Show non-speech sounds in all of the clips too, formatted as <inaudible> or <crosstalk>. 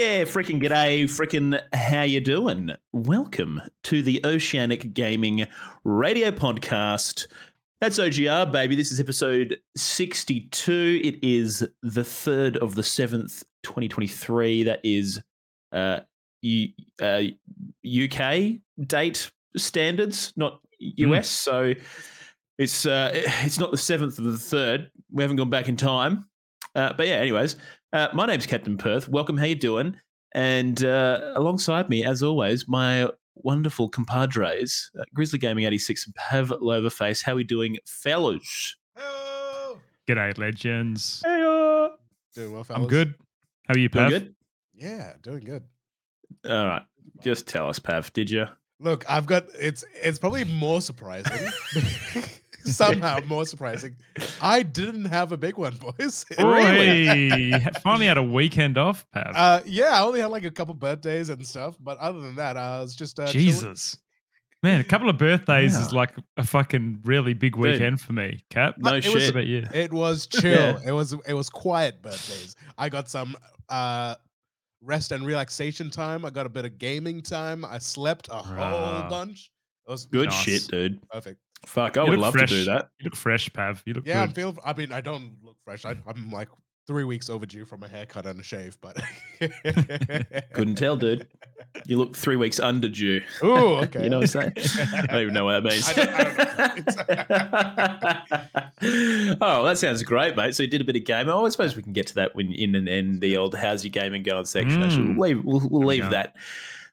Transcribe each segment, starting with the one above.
Yeah, freaking g'day, freaking how you doing? Welcome to the Oceanic Gaming Radio Podcast. That's OGR, baby. This is episode 62. It is the 3rd of the 7th, 2023. That is uh, U- uh, UK date standards, not US. So it's uh, it's not the 7th of the 3rd. We haven't gone back in time. Uh, but yeah, anyways, uh, my name's Captain Perth. Welcome. How you doing? And uh, alongside me, as always, my wonderful compadres, uh, Grizzly Gaming 86 and Pav Loverface. How we doing, fellas? Hello. G'day, legends. Hey, Doing well, fellas. I'm good. How are you, doing Pav? good? Yeah, doing good. All right. Just tell us, Pav, did you? Look, I've got it's it's probably more surprising. <laughs> <laughs> <laughs> Somehow more surprising. I didn't have a big one, <laughs> boys. Oi, <laughs> finally had a weekend off, Pav. Uh yeah, I only had like a couple birthdays and stuff, but other than that, I was just uh chilling. Jesus. Man, a couple of birthdays is like a fucking really big weekend for me, Cap. No it was- shit. about you? It was chill. Yeah. It was it was quiet birthdays. I got some uh rest and relaxation time. I got a bit of gaming time. I slept a whole bunch. It was Good Nice. shit, dude. perfect. Fuck, I You would love fresh. to do that. You look fresh, Pav. You look Yeah, I'm feel. I mean, I don't look fresh. I, I'm like three weeks overdue from a haircut and a shave, but <laughs> Couldn't tell, dude. You look three weeks under due. Oh, <laughs> okay. You know what I'm saying? I don't even know what that means. I <laughs> oh, that sounds great, mate. So you did a bit of gaming. Oh, I suppose we can get to that when in and in the old how's your gaming going section. Actually, Mm. we'll leave, we'll, we'll we leave go. that.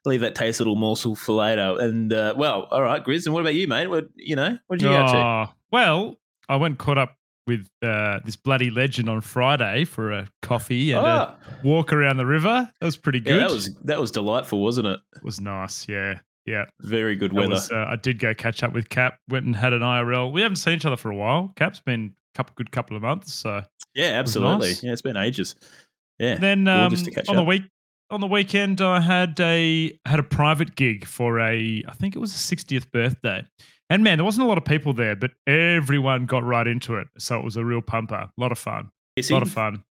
Leave that taste little morsel for later. And uh, well, all right, Grizz. And what about you, mate? What you know? What did you up to? Oh, well, I went caught up with uh, this bloody legend on Friday for a coffee and a Ah, walk around the river. That was pretty yeah, good. that was that was delightful, wasn't it? It was nice. Yeah. Yeah. Very good weather. was, uh, I did go catch up with Cap. Went and had an IRL. We haven't seen each other for a while. Cap's been a couple good couple of months. So yeah, absolutely. nice. Yeah, it's been ages. Yeah. then um, gorgeous to catch on the week on the weekend, I had a had a private gig for a I think it was a 60th birthday. And man, there wasn't a lot of people there, but everyone got right into it. So it was a real pumper. A lot of fun. A lot of fun.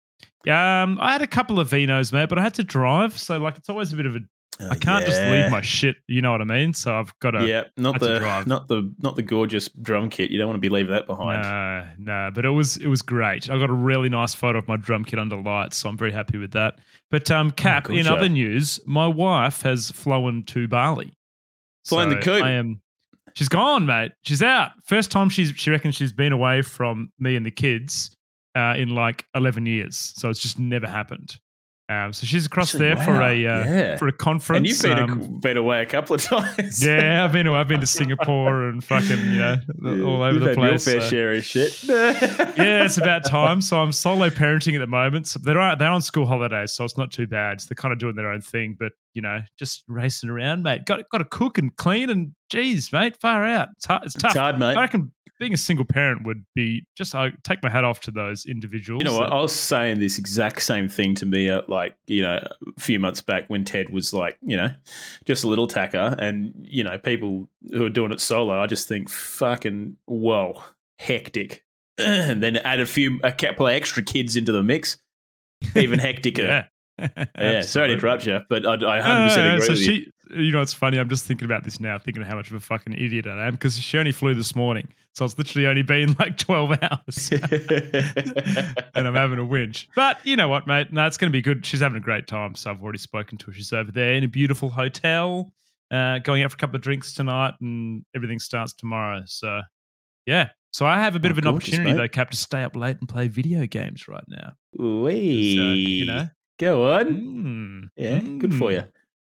Um, I had a couple of vinos, mate, but I had to drive, so like it's always a bit of a. Oh, I can't just leave my shit. You know what I mean? So I've got to. yeah, not the not the not the gorgeous drum kit. You don't want to be leaving that behind. No, no, but it was it was great. I got a really nice photo of my drum kit under lights, so I'm very happy with that. But um, Cap, good in other news, my wife has flown to Bali. Flying the coop. I am. She's gone, mate. She's out. First time she's she reckons she's been away from me and the kids uh, in like 11 years. So it's just never happened. Um, so she's across Actually, there for a uh, yeah. for a conference. and you've been, um, a, been away a couple of <laughs> times. yeah, I've been I've been to Singapore and fucking you know <laughs> all over the place. Your fair so- share of shit. <laughs> yeah, it's about time. So I'm solo parenting at the moment. So they're on- they're on school holidays, so it's not too bad. So they're kind of doing their own thing, but you know, just racing around, mate. Got got to cook and clean and geez, mate, far out. It's hard. It's It's tough. hard, mate. I reckon being a single parent would be just. I take my hat off to those individuals. You know what? I was saying this exact same thing to me, uh, like you know, a few months back when Ted was like, you know, just a little tacker, and you know, people who are doing it solo. I just think, fucking, whoa, hectic. <clears throat> And then add a few, a couple of extra kids into the mix, even hecticer. <laughs> yeah. <laughs> Yeah, sorry to interrupt you, but I, I 100% No, no, agree so with she, you know, it's funny. I'm just thinking about this now, thinking of how much of a fucking idiot I am because she only flew this morning, so it's literally only been <laughs> like 12 hours. <laughs> and I'm having a whinge. But you know what, mate? No, it's going to be good. She's having a great time. So I've already spoken to her. She's over there in a beautiful hotel, uh, going out for a couple of drinks tonight, and everything starts tomorrow. So, yeah. So I have a bit Oh, of an gorgeous, opportunity, mate. though, Cap, to stay up late and play video games right now. uh, Wee. you know? Go on. Mm, Yeah, good for mm. you.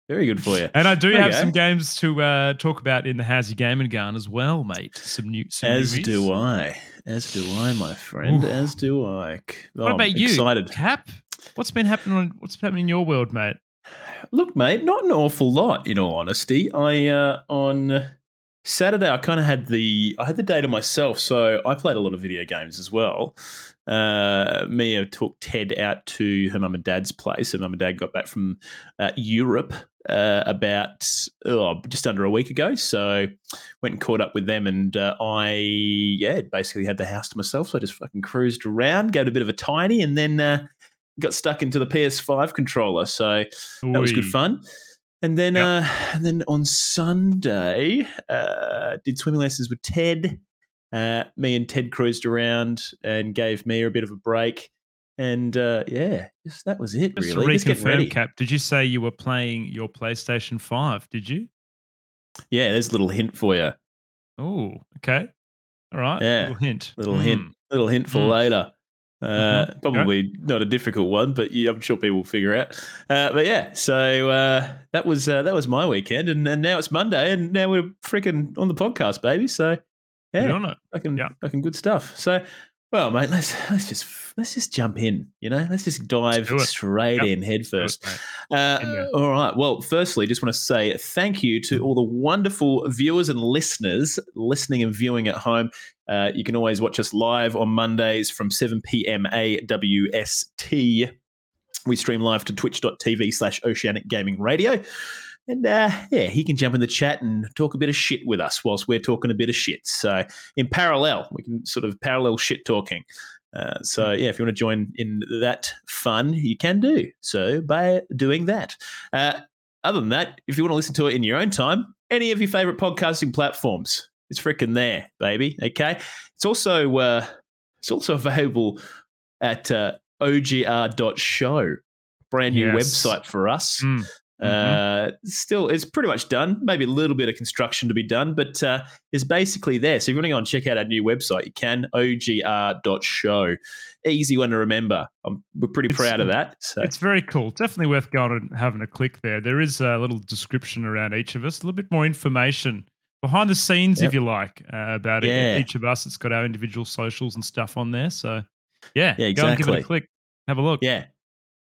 Very good for you. And I do have some games to uh, talk about in the How's Your Gaming Gun as well, mate. Some new, some As movies. do I. As do I, my friend. Oof. As do I. Oh, What I'm about you, Excited. Cap? What's been happening? On, what's happening in your world, mate? Look, mate, not an awful lot. In all honesty, I uh, on Saturday I kind of had the I had the day to myself, so I played a lot of video games as well. Uh, Mia took Ted out to her mum and dad's place. Her mum and dad got back from uh, Europe uh, about oh, just under a week ago. So went and caught up with them, and uh, I yeah basically had the house to myself. So I just fucking cruised around, gave a bit of a tiny, and then uh, got stuck into the PS5 controller, so that was good fun. And then, Yep. uh, and then on Sunday, uh, did swimming lessons with Ted. Uh, me and Ted cruised around and gave Mia a bit of a break. And uh, yeah, just, that was it. Just really, to reconfirm. Cap, did you say you were playing your PlayStation 5? Did you? Yeah, there's a little hint for you. Oh, okay. All right. Yeah, Little hint. Little hint. Hmm. Little hint for Mm. later. Uh, Mhm, okay. Probably not a difficult one, but yeah, I'm sure people will figure out. Uh, but yeah, so uh, that was uh, that was my weekend, and, and now it's Monday, and now we're freaking on the podcast, baby. So yeah, on it. fucking Yeah. fucking good stuff. So, well, mate, let's let's just let's just jump in. You know, let's just dive it. straight Yep. in head first. Uh, all right. Well, firstly, just want to say thank you to all the wonderful viewers and listeners listening and viewing at home. Uh, you can always watch us live on Mondays from 7 p.m. AWST. We stream live to twitch.tv slash oceanic gaming radio. And uh, yeah, he can jump in the chat and talk a bit of shit with us whilst we're talking a bit of shit. So, in parallel, we can sort of parallel shit talking. Uh, so yeah, if you want to join in that fun, you can do so by doing that. Uh, other than that, if you want to listen to it in your own time, any of your favorite podcasting platforms, it's freaking there, baby. Okay, it's also uh, it's also <laughs> available at uh, ogr.show, brand new Yes. website for us. Mm. Uh, still, it's pretty much done. Maybe a little bit of construction to be done, but uh, it's basically there. So if you want to go and check out our new website, you can ogr.show. Easy one to remember. I'm, we're pretty It's- proud of that. So It's very cool. Definitely worth going and having a click there. There is a little description around each of us, a little bit more information behind the scenes, Yep. if you like, uh, about it. Yeah. each of us. It's got our individual socials and stuff on there. So, yeah, Yeah, go and give it exactly. a click. Have a look. yeah.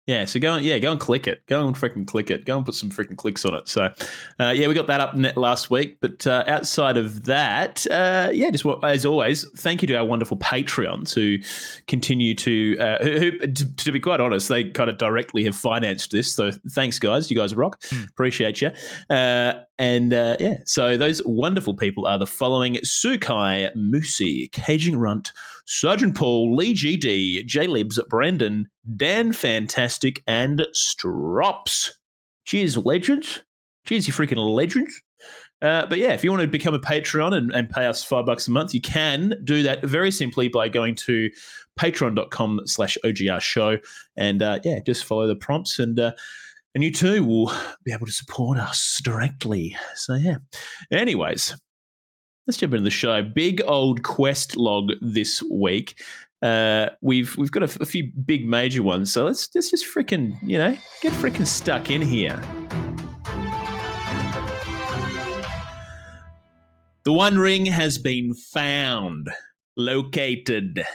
Yeah, so go and yeah, go and click it. Go and freaking click it. Go and put some freaking clicks on it. So, uh, yeah, we got that up net last week. But uh, outside of that, uh, yeah, just as always, thank you to our wonderful Patreons who continue to, uh, who, who to, to be quite honest, they kind of directly have financed this. So thanks, guys. You guys rock. Hmm. Appreciate you. Uh, and uh, yeah, so those wonderful people are the following: Sukai, Moosey, Caging Runt, Sergeant Paul, Lee GD, J Libs, Brandon, Dan Fantastic, and Strops. Cheers, legends. Cheers, you freaking legends. Uh, but yeah, if you want to become a Patreon and, and pay us five bucks a month, you can do that very simply by going to patreon.com slash OGR show. And uh, yeah, just follow the prompts and uh, and you too will be able to support us directly. So yeah. Anyways, let's jump into the show. Big old quest log this week. Uh, we've we've got a, f- a few big major ones, so let's let's just freaking you know get freaking stuck in here. The One Ring has been found, located. <laughs>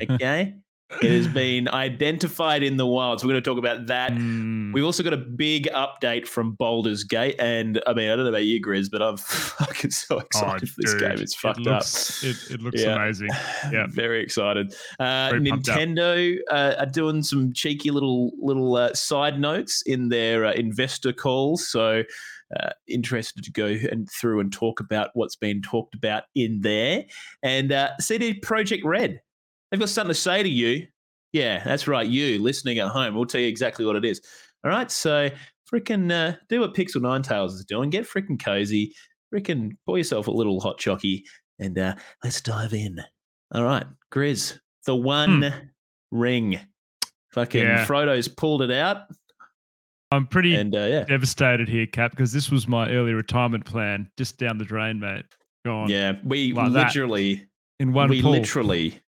Okay, it has <laughs> been identified in the wild. So we're going to talk about that. Mm. We've also got a big update from Baldur's Gate, and I mean, I don't know about you, Grizz, but I'm <laughs> fucking so excited for this Oh, dude, game. It's it fucked looks, It, it looks Yeah. amazing. <sighs> Yeah. very excited. Uh, Very. Nintendo uh, are doing some cheeky little little uh, side notes in their uh, investor calls, so. Uh, interested to go and through and talk about what's been talked about in there, and uh, CD Projekt Red. They've got something to say to you. Yeah, that's right. You listening at home, we'll tell you exactly what it is. All right, so freaking uh, do what Pixel Nine Tails is doing. Get freaking cozy. Freaking pour yourself a little hot chockey, and uh, let's dive in. All right, Grizz, the one ring. Fucking Hmm. Yeah. Frodo's pulled it out, I'm pretty and uh, yeah, devastated here, Cap, because this was my early retirement plan, just down the drain, mate. Gone yeah. We Like that. literally, in one we pull. literally,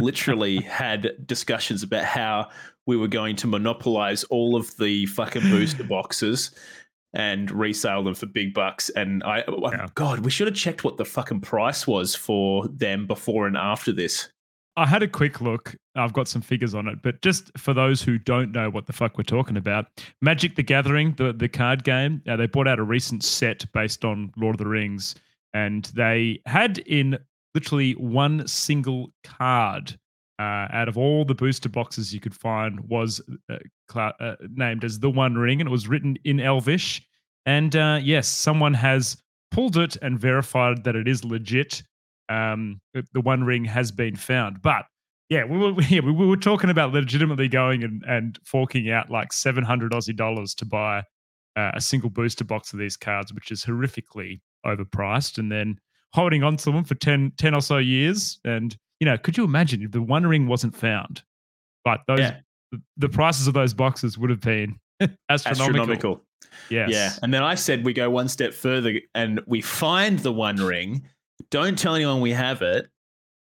literally had discussions about how we were going to monopolize all of the fucking booster <laughs> boxes and resale them for big bucks. And I, oh, Yeah. God, we should have checked what the fucking price was for them before and after this. I had a quick look. I've got some figures on it, but just for those who don't know what the fuck we're talking about, Magic the Gathering, the the card game, uh, they brought out a recent set based on Lord of the Rings, and they had in literally one single card uh, out of all the booster boxes you could find was uh, cla- uh, named as the One Ring, and it was written in Elvish. And uh, yes, someone has pulled it and verified that it is legit um, the- One Ring has been found. But Yeah, we were <laughs> yeah, we, we were talking about legitimately going and, and forking out like seven hundred Aussie dollars to buy uh, a single booster box of these cards, which is horrifically overpriced, and then holding on to them for 10, 10 or so years. And you know, could you imagine if the One Ring wasn't found? But those, Yeah. the, the prices of those boxes would have been <laughs> astronomical. Astronomical. Yes. Yeah. And then I said we go one step further and we find the one ring. Don't tell anyone we have it.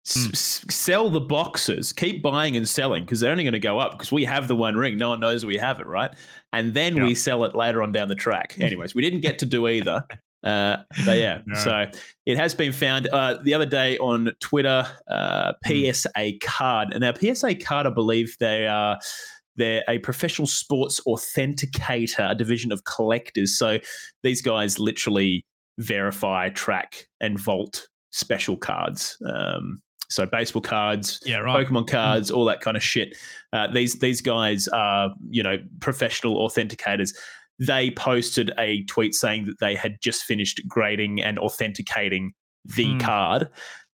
S- hmm. s- sell the boxes. Keep buying and selling because they're only going to go up because we have the one ring. No one knows we have it, right? And then we sell it later on down the track. Anyways, we didn't get to do either. <laughs> Uh, but yeah, <laughs> No. so it has been found uh, the other day on Twitter. Uh, Hmm. PSA card, and now PSA card, I believe they are they're a professional sports authenticator, a division of collectors. So these guys literally verify, track, and vault special cards. Um, so baseball cards, Yeah. Right. Pokemon cards, all that kind of shit. Uh, these these guys are you know professional authenticators. They posted a tweet saying that they had just finished grading and authenticating the Hmm. card,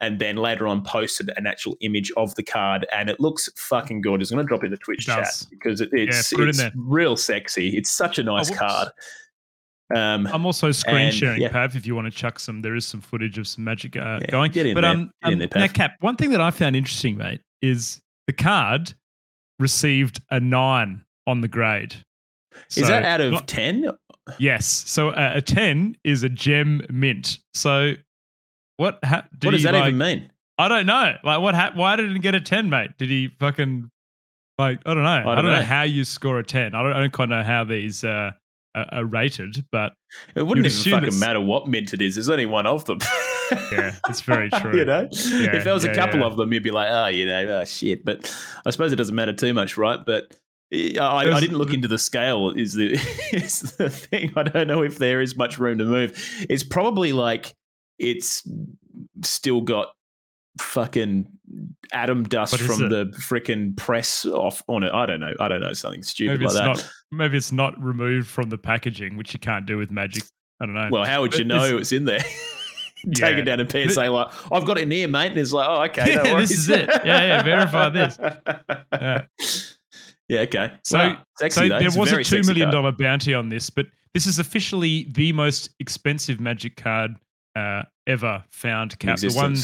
and then later on posted an actual image of the card, and it looks fucking gorgeous. I'm gonna drop it in the Twitch It chat because it, it's, it it's real sexy. It's such a nice whoops. card. Um, I'm also screen And, sharing, yeah. Pav. If you want to chuck some, there is some footage of some magic uh, Yeah, going. get in but there, um, get in um, there, now, Cap. One thing that I found interesting, mate, is the card received a nine on the grade. Is So that out of not- ten? yes? So uh, a ten is a gem mint. So what? Ha- did What does that like, even mean? I don't know. Like what? Ha- why did he get a ten, mate? Did he fucking like? I don't know. I don't, know. know. how you score a ten. I don't, I don't quite know how these uh, are, are rated, but It wouldn't even fucking it's- matter what mint it is. There's only one of them. yeah, it's <laughs> very true. you know, Yeah, if there was a couple yeah. of them, you'd be like, oh, you know, oh, shit. But I suppose it doesn't matter too much, right? But I, I didn't look into the scale. Is the <laughs> is the thing? I don't know if there is much room to move. It's probably like it's still got fucking atom dust from it? the freaking press off on it. I don't know. I don't know something stupid maybe like that. not. Maybe it's not removed from the packaging, which you can't do with magic. I don't know. Well, how would you know it's- it's in there? <laughs> Take Yeah. it down to PSA like, I've got it in here, mate. And it's like, oh, okay. <laughs> Yeah, this is it. Yeah, yeah, verify this. Yeah. Yeah, okay. So- Wow, sexy, so there was a two million dollar bounty on this, but this is officially the most expensive magic card uh, ever found. Cap. The one,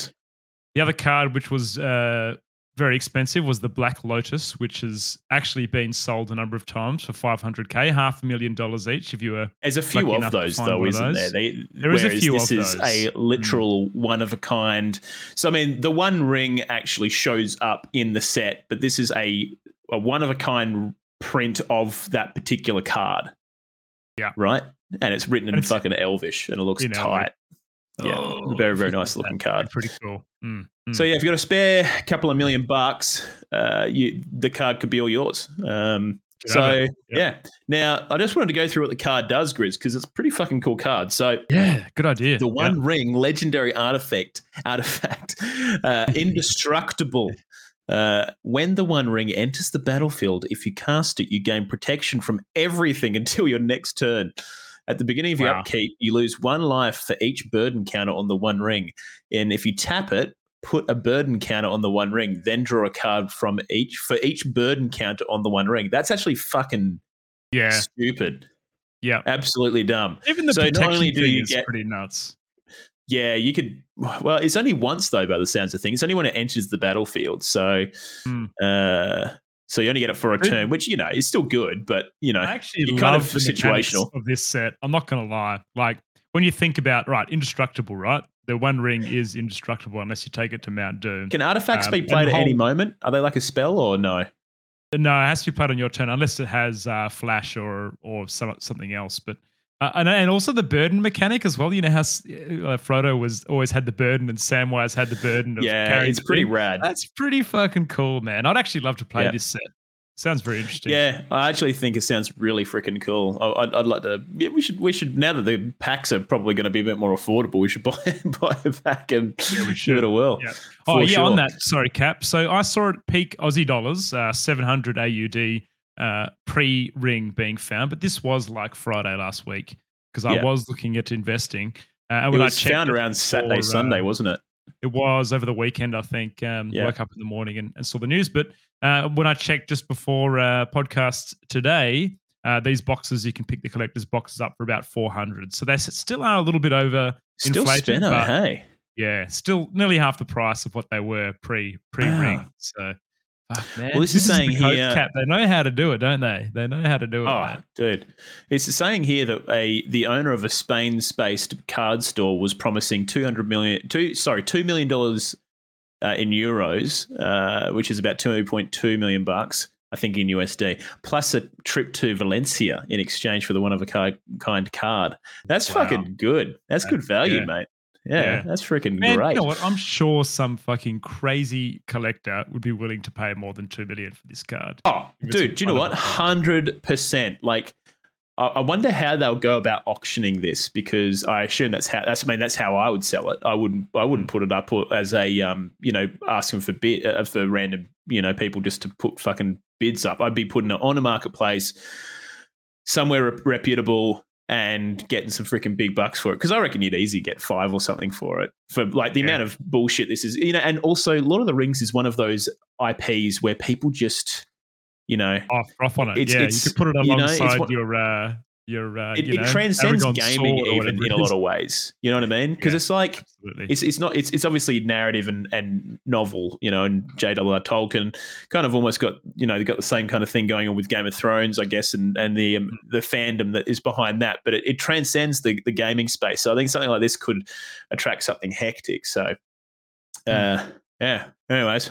the other card which was uh, very expensive was the Black Lotus, which has actually been sold a number of times for five hundred k, half a million dollars each. If you were There's a few of those, though, isn't there? They, There is a few this of those. This is a literal one of a kind. So, I mean, the one ring actually shows up in the set, but this is a, a one of a kind print of that particular card. Yeah. Right? And it's written in it's- fucking Elvish and it looks In Elvish. tight. Yeah. Oh, very, very nice looking card. pretty cool. Mm, mm. So yeah, if you've got a spare couple of million bucks, uh, you the card could be all yours. Um, so yeah. Now I just wanted to go through what the card does, Grizz, because it's a pretty fucking cool card. So yeah, good idea. the. One Ring legendary artifact, artifact, uh, <laughs> indestructible. Uh, when the One Ring enters the battlefield, if you cast it, you gain protection from everything <laughs> until your next turn. At the beginning of your Wow. upkeep, you lose one life for each burden counter on the One Ring, and if you tap it, put a burden counter on the One Ring, then draw a card from each for each burden counter on the One Ring. That's actually fucking yeah, stupid, yeah. absolutely dumb. Even the So not protection only do thing you is get- pretty nuts. Yeah, you could. Well, it's only once though, by the sounds of things. It's only when it enters the battlefield. So, Hmm. uh, so you only get it for a turn, which you know is still good, but you know, I actually you love kind of the situational. of this set. I'm not going to lie. Like when you think about right, indestructible, right? The One Ring is indestructible unless you take it to Mount Doom. Can artifacts Um, be played at any moment? Are they like a spell or no? No, it has to be played on your turn unless it has uh, flash or or some, something else. But uh, and and also the burden mechanic as well. You know how uh, Frodo was always had the burden and Samwise had the burden. Of Yeah, carrying it's pretty rad. That's pretty fucking cool, man. I'd actually love to play Yeah. this set. Sounds very interesting. Yeah, I actually think it sounds really freaking cool. I- I'd, I'd like to. Yeah, we should. We should now that the packs are probably going to be a bit more affordable. We should <laughs> buy buy a pack and Yeah, we give should. it a whirl. Yeah. Oh yeah, on that. Sorry, Cap. So I saw it peak Aussie dollars, uh, seven hundred AUD uh, pre ring being found, but this was like Friday last week because I Yeah. was looking at investing. Uh, and It when I was checked found around Saturday, for, Sunday, uh, wasn't it? It was over the weekend, I think. Um, Yeah. Woke up in the morning and, and saw the news. But uh, when I checked just before uh, podcast today, uh, these boxes you can pick the collector's boxes up for about four hundred. So they still are a little bit over. Still spinner, hey. Yeah, still nearly half the price of what they were pre pre ring. Wow. So, fuck, man. Well, this is the saying Coke here- Cap. They know how to do it, don't they? They know how to do it. Oh, man. dude. It's saying here that a the owner of a Spain-based card store was promising 200 million two sorry, 2 million dollars uh, in euros, uh, which is about 2.2 million bucks, I think in USD, plus a trip to Valencia in exchange for the one of a kind card. That's Wow. fucking good. That's good value, yeah. mate. Yeah, Yeah. that's freaking Man, great. you know what? I'm sure some fucking crazy collector would be willing to pay more than two million for this card. Oh, dude, do you know what? Hundred percent. Like, I, I wonder how they'll go about auctioning this because I assume that's how. That's I mean that's how I would sell it. I wouldn't. I wouldn't put it up as a um. You know, asking for bid uh, for random you know people just to put fucking bids up. I'd be putting it on a marketplace somewhere reputable and getting some freaking big bucks for it because I reckon you'd easily get five or something for it for like the Yeah. amount of bullshit this is. You know, and also Lord of the Rings is one of those IPs where people just, you know, Off, off on it. It's- yeah, it's- you could put it you know, alongside what- your uh, your uh, it, you it know, transcends gaming even in a lot of ways. You know what I mean? <laughs> Because Yeah. it's like Absolutely. it's it's not it's it's obviously narrative and and novel, you know, and J.R.R. Tolkien kind of almost got you know they got the same kind of thing going on with Game of Thrones, I guess, and and the um, the fandom that is behind that, but it, it transcends the the gaming space. So I think something like this could attract something hectic. So, uh, yeah. Anyways.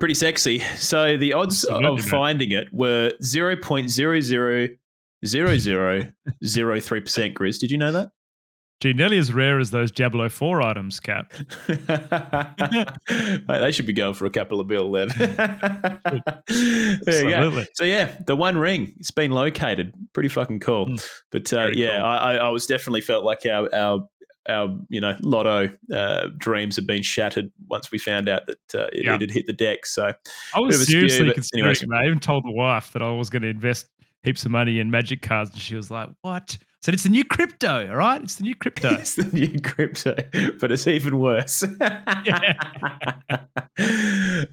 Pretty sexy. So the odds of finding it were zero point zero zero zero zero zero three percent. Grizz, did you know that? Gee, nearly as rare as those Diablo 4 items, Cap. <laughs> Mate, they should be going for a couple of bill then. there you go. Absolutely. So yeah, the One Ring it's been located. Pretty fucking cool. Mm. But uh, yeah, cool. I, I, was definitely felt like our our our you know lotto uh, dreams had been shattered once we found out that uh, it, Yeah. it had hit the deck. So I was skew, seriously considering. I even told the wife that I was going to invest heaps of money in magic cards, and she was like, "What?" I said, "It's the new crypto, all right? It's the new crypto." <laughs> it's the new crypto, but it's even worse. <laughs>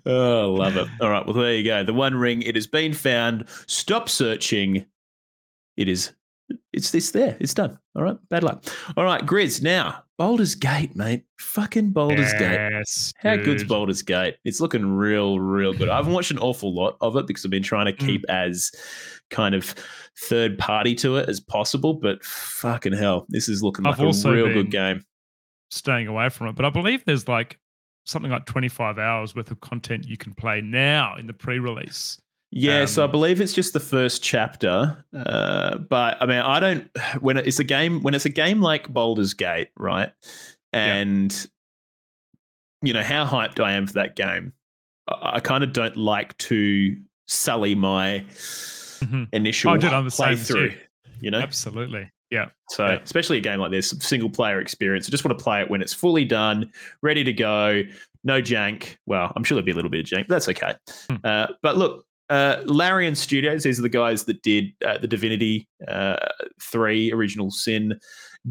oh, love it. All right, well there you go. The One Ring. It has been found. Stop searching. It is. It's this there. It's done. All right. Bad luck. All right, Grizz. Now, Baldur's Gate, mate. Fucking Baldur's Gate. yes, How good's. Baldur's Gate? It's looking real, real good. I haven't watched an awful lot of it because I've been trying to Mm. keep as kind of third party to it as possible. But fucking hell, this is looking I've like a real good game. staying away from it. But I believe there's like something like 25 hours worth of content you can play now in the pre-release. Yeah, so I Um, believe it's just the first chapter. Uh, but I mean, I don't when it's a game when it's a game like Baldur's Gate, right? And you know how hyped I am for that game. I, I kind of don't like to sully my Mhm. initial Oh, dude, I'm the same as you. playthrough. You know, Absolutely. Yeah. so Yeah. especially a game like this, single player experience. I just want to play it when it's fully done, ready to go, no jank. Well, I'm sure there'll be a little bit of jank, but that's okay. Hmm. Uh, but look, uh, Larian Studios, these are the guys that did uh, the Divinity uh, 3 Original Sin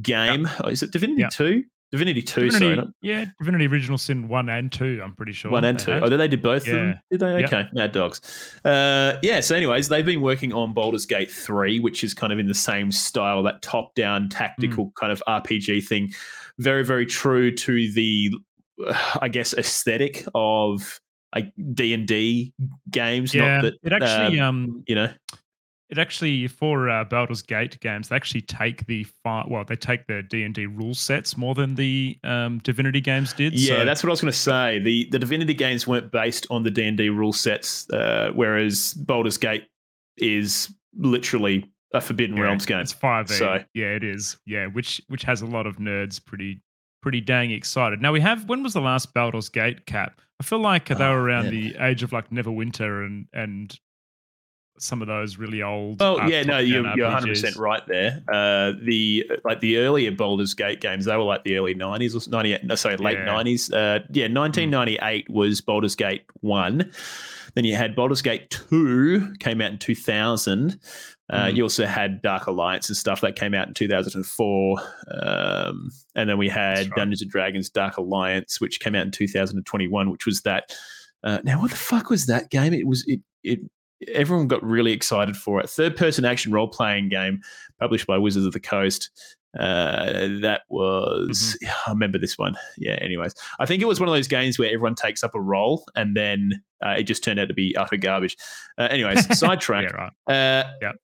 game. Oh, is it Divinity Yeah. 2? Divinity 2, sorry. Divinity, Not yeah, Divinity Original Sin 1 and 2, I'm pretty sure. one and two. had. Oh, did they do both of them? Yeah. Did they? Yep. Okay, Mad Dogs. Uh, yeah. So, anyways, they've been working on Baldur's Gate three, which is kind of in the same style, that top-down tactical Hmm. kind of RPG thing. Very, very true to the, I guess, aesthetic of like D and D games. Yeah, Not that it actually, um, um, you know. It actually for uh, Baldur's Gate games, they actually take the fi- well, they take the D and D rule sets more than the um, Divinity games did. Yeah, so, that's what I was going to say. The the Divinity games weren't based on the D and D rule sets, uh, whereas Baldur's Gate is literally a Forbidden yeah, Realms game. It's five E. So- Yeah, it is. Yeah, which which has a lot of nerds pretty pretty dang excited. Now we have when was the last Baldur's Gate cap? I feel like they Oh, were around the age of like Neverwinter and and some of those really old. Oh yeah, no, you're you're 100 percent right there. Uh, the like the earlier Baldur's Gate games, they were like the early 90s or 98. No, sorry, late Yeah. 90s. Uh, yeah, 1998 was Baldur's Gate one. Then you had Baldur's Gate two came out in 2000. Uh, Mm. You also had Dark Alliance and stuff that came out in 2004. Um, and then we had right. Dungeons and Dragons Dark Alliance, which came out in 2021, which was that. Uh, now, what the fuck was that game? It was it it. Everyone got really excited for it. Third person action role playing game published by Wizards of the Coast. Uh, that was <sighs> I remember this one. Yeah. Anyways, I think it was one of those games where everyone takes up a role and then uh, it just turned out to be utter garbage. Uh, anyways, <laughs> sidetrack. Yeah, right. Uh, Yep.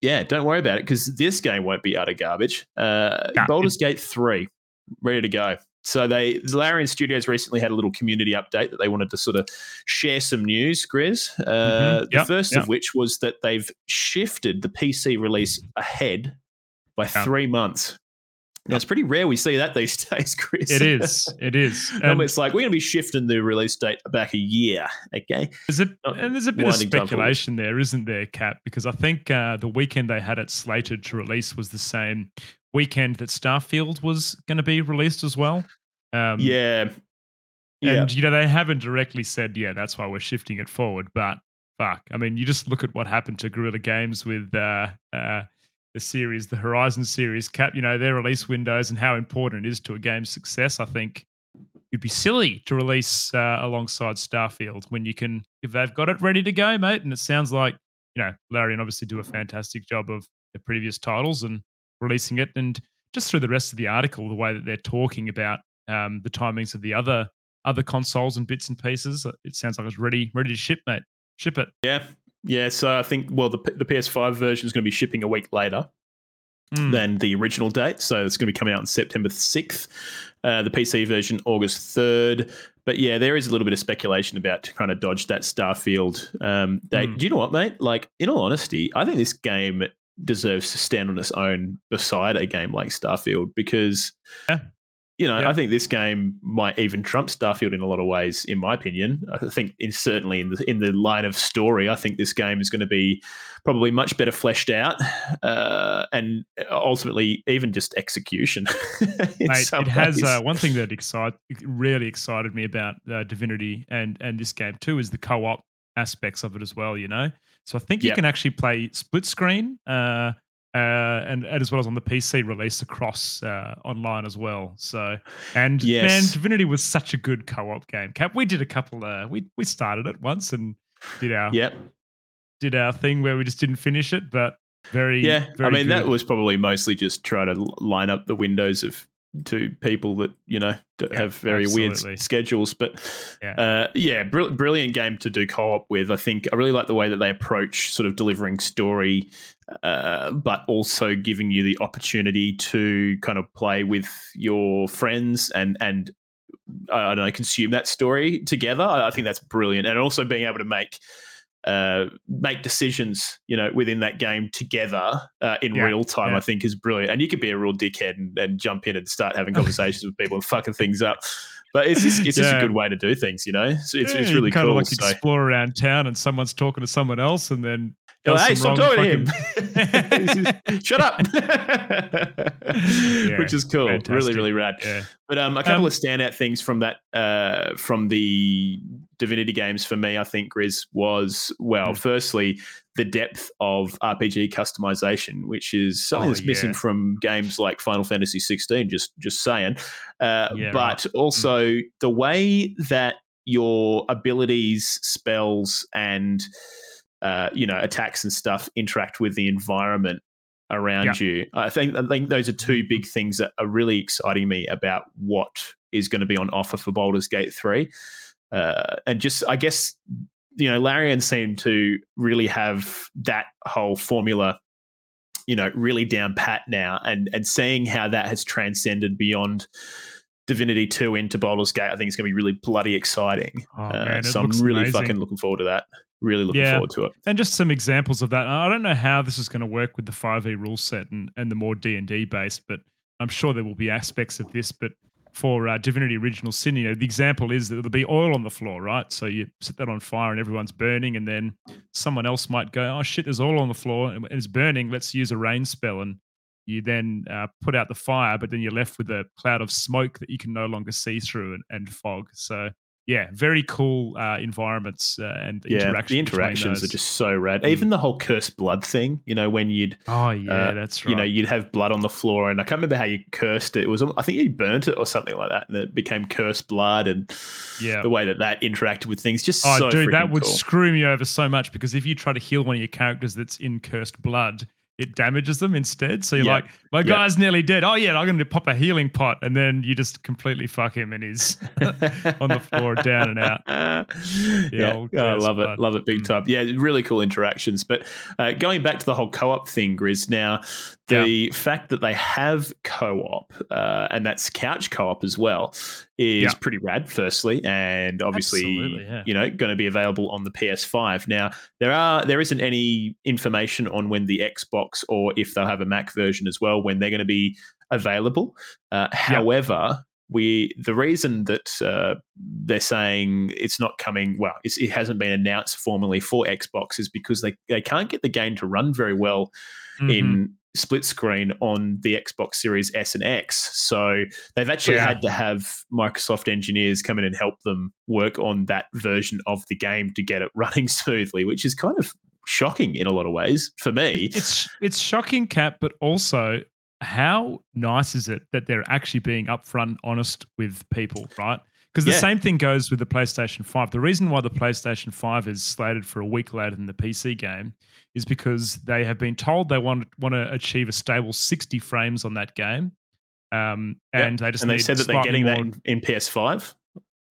Yeah, don't worry about it because this game won't be utter garbage. Uh, Nah, Baldur's Gate 3, ready to go. So they, Larian Studios recently had a little community update that they wanted to sort of share some news, Grizz. Uh, Mhm. The first yep. of which was that they've shifted the PC release ahead by Yeah. three months. Now, it's pretty rare we see that these <laughs> days, Chris. It is. It is. <laughs> And it's like we're going to be shifting the release date back a year. Okay. There's a, and there's a bit of speculation there, isn't there, Cap? Because I think uh, the weekend they had it slated to release was the same weekend that Starfield was going to be released as well. Um, yeah. Yeah. And, you know, they haven't directly said, yeah, that's why we're shifting it forward. But fuck, I mean, you just look at what happened to Guerrilla Games with uh, uh, the series, the Horizon series, Cap, you know, their release windows and how important it is to a game's success. I think it'd be silly to release uh, alongside Starfield when you can, if they've got it ready to go, mate. And it sounds like, you know, Larian obviously do a fantastic job of the previous titles and releasing it. And just through the rest of the article, the way that they're talking about um, the timings of the other other consoles and bits and pieces, uh, it sounds like it's ready ready to ship, mate. Ship it. Yeah. Yeah. So I think, well, the, the PS5 version is going to be shipping a week later Mm. than the original date. So it's going to be coming out on September 6th. Uh, the PC version, August 3rd. But yeah, there is a little bit of speculation about to kind of dodge that Starfield um, date. Mm. Do you know what, mate? Like, in all honesty, I think this game deserves to stand on its own beside a game like Starfield because, Yeah. you know, Yeah. I think this game might even trump Starfield in a lot of ways, in my opinion. I think, in, certainly in the in the line of story, I think this game is going to be probably much better fleshed out, uh, and ultimately even just execution. <laughs> Mate, it has uh, one thing that excite really excited me about uh, Divinity and and this game too is the co-op aspects of it as well. You know, so I think you Yep. can actually play split screen, uh, uh, and, and as well as on the PC release across uh, online as well. So and man, Yes. Divinity was such a good co-op game. Cap, we did a couple. Uh, we we started it once and did our Yep. did our thing where we just didn't finish it, but very Yeah. I very mean, that was probably mostly just trying to line up the windows of two people that you know d- Yeah, have very weird absolutely. s- schedules. But Yeah. uh, yeah, br- brilliant game to do co-op with. I think I really like the way that they approach sort of delivering story, uh, but also giving you the opportunity to kind of play with your friends and and I don't know consume that story together. I, I think that's brilliant, and also being able to make. Uh, make decisions, you know, within that game together uh, in Yeah, real time. yeah. I think is brilliant, and you could be a real dickhead and, and jump in and start having <laughs> conversations with people and fucking things up. But it's just, it's just a good way to do things, you know. It's, it's, it's really kind cool. of like so, explore around town and someone's talking to someone else and then You're like, hey, stop talking to him. <laughs> Shut up. <laughs> Which is cool. Really, fantastic. really rad. yeah But um, a couple Um, of standout things from that, uh, from the Divinity games for me, I think, Grizz, was well, Mm. firstly, the depth of RPG customization, which is something Oh, that's missing from games like Final Fantasy 16. Just, just saying. Uh, Yeah, right. but also the way that your abilities, spells, and uh, you know attacks and stuff interact with the environment around you. I think I think those are two big things that are really exciting me about what is going to be on offer for Baldur's Gate three, uh, and just I guess you know Larian seemed to really have that whole formula. You know, really down pat now, and and seeing how that has transcended beyond Divinity 2 into Baldur's Gate, I think it's going to be really bloody exciting. oh, Uh, man, it so I'm really amazing. fucking looking forward to that. Really looking Yeah. forward to it. and just some examples of that. I don't know how this is going to work with the 5e rule set and, and the more d&d based but i'm sure there will be aspects of this but for uh, divinity original sin you know the example is that there'll be oil on the floor right? So you set that on fire and everyone's burning and then someone else might go oh shit there's oil on the floor and it's burning. Let's use a rain spell. And you then uh, put out the fire but then you're left with a cloud of smoke that you can no longer see through and, and fog. So yeah, very cool uh, environments uh, and Yeah, interactions. the interactions are just so rad. Even the whole cursed blood thing, you know, when you'd Oh yeah, uh, that's right. you know, you'd have blood on the floor, and I can't remember how you cursed it. It was, I think you burnt it or something like that, and it became cursed blood, and Yeah. the way that that interacted with things, just Oh, so dude, that would cool. screw me over so much because if you try to heal one of your characters that's in cursed blood, it damages them instead. So you're Yeah. like, my Yeah. guy's nearly dead. Oh yeah, I'm going to pop a healing pot, and then you just completely fuck him, and he's <laughs> on the floor, down and out. <laughs> yeah, oh, I love it, blood. love it big Mm. time. Yeah, really cool interactions. But uh, going back to the whole co-op thing, Grizz. Now, the fact that they have co-op uh, and that's couch co-op as well is Yeah. pretty rad. Firstly, and obviously, yeah. you know, going to be available on the PS5. Now, there are there isn't any information on when the Xbox or if they'll have a Mac version as well when they're going to be available. Uh, However, we the reason that uh, they're saying it's not coming well, it's, it hasn't been announced formally for Xbox is because they they can't get the game to run very well Mhm. in split screen on the Xbox Series S and X. So they've actually Yeah. had to have Microsoft engineers come in and help them work on that version of the game to get it <laughs> running smoothly, which is kind of shocking in a lot of ways for me. it's it's shocking, Cap, but also how nice is it that they're actually being upfront honest with people, right? Because the Yeah. same thing goes with the PlayStation 5. The reason why the PlayStation 5 is slated for a week later than the PC game is because they have been told they want want to achieve a stable 60 frames on that game. Um, Yep. and they just and they said that they're getting that in, in PS5.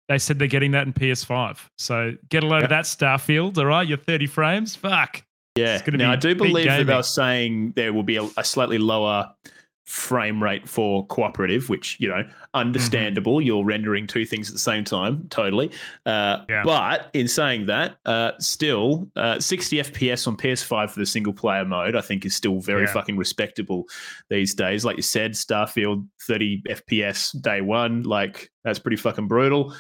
they said they're getting that in PS5. So get a load Yep. of that Starfield, all right? Your 30 frames. Fuck. Yeah. Now be I do believe that they were saying there will be a, a slightly lower frame rate for cooperative, which you know, understandable. You're rendering two things at the same time, totally. Uh, Yeah. But in saying that, uh, still, uh, 60 FPS on PS5 for the single player mode, I think, is still very Yeah. fucking respectable these days. Like you said, Starfield 30 FPS day one, like that's pretty fucking brutal.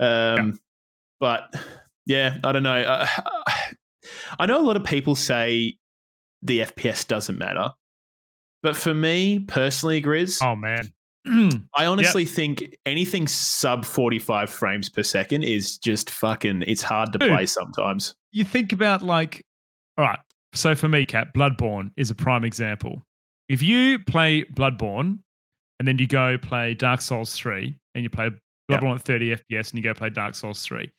Um, But yeah, I don't know. Uh, <sighs> I know a lot of people say the FPS doesn't matter. But for me personally, Grizz, Oh, man. <clears throat> I honestly think anything sub 45 frames per second is just fucking, it's hard to Dude. play sometimes. you think about like, all right. So for me, Cat, Bloodborne is a prime example. If you play Bloodborne and then you go play Dark Souls 3 and you play. Bloodborne at 30 FPS and you go play Dark Souls 3,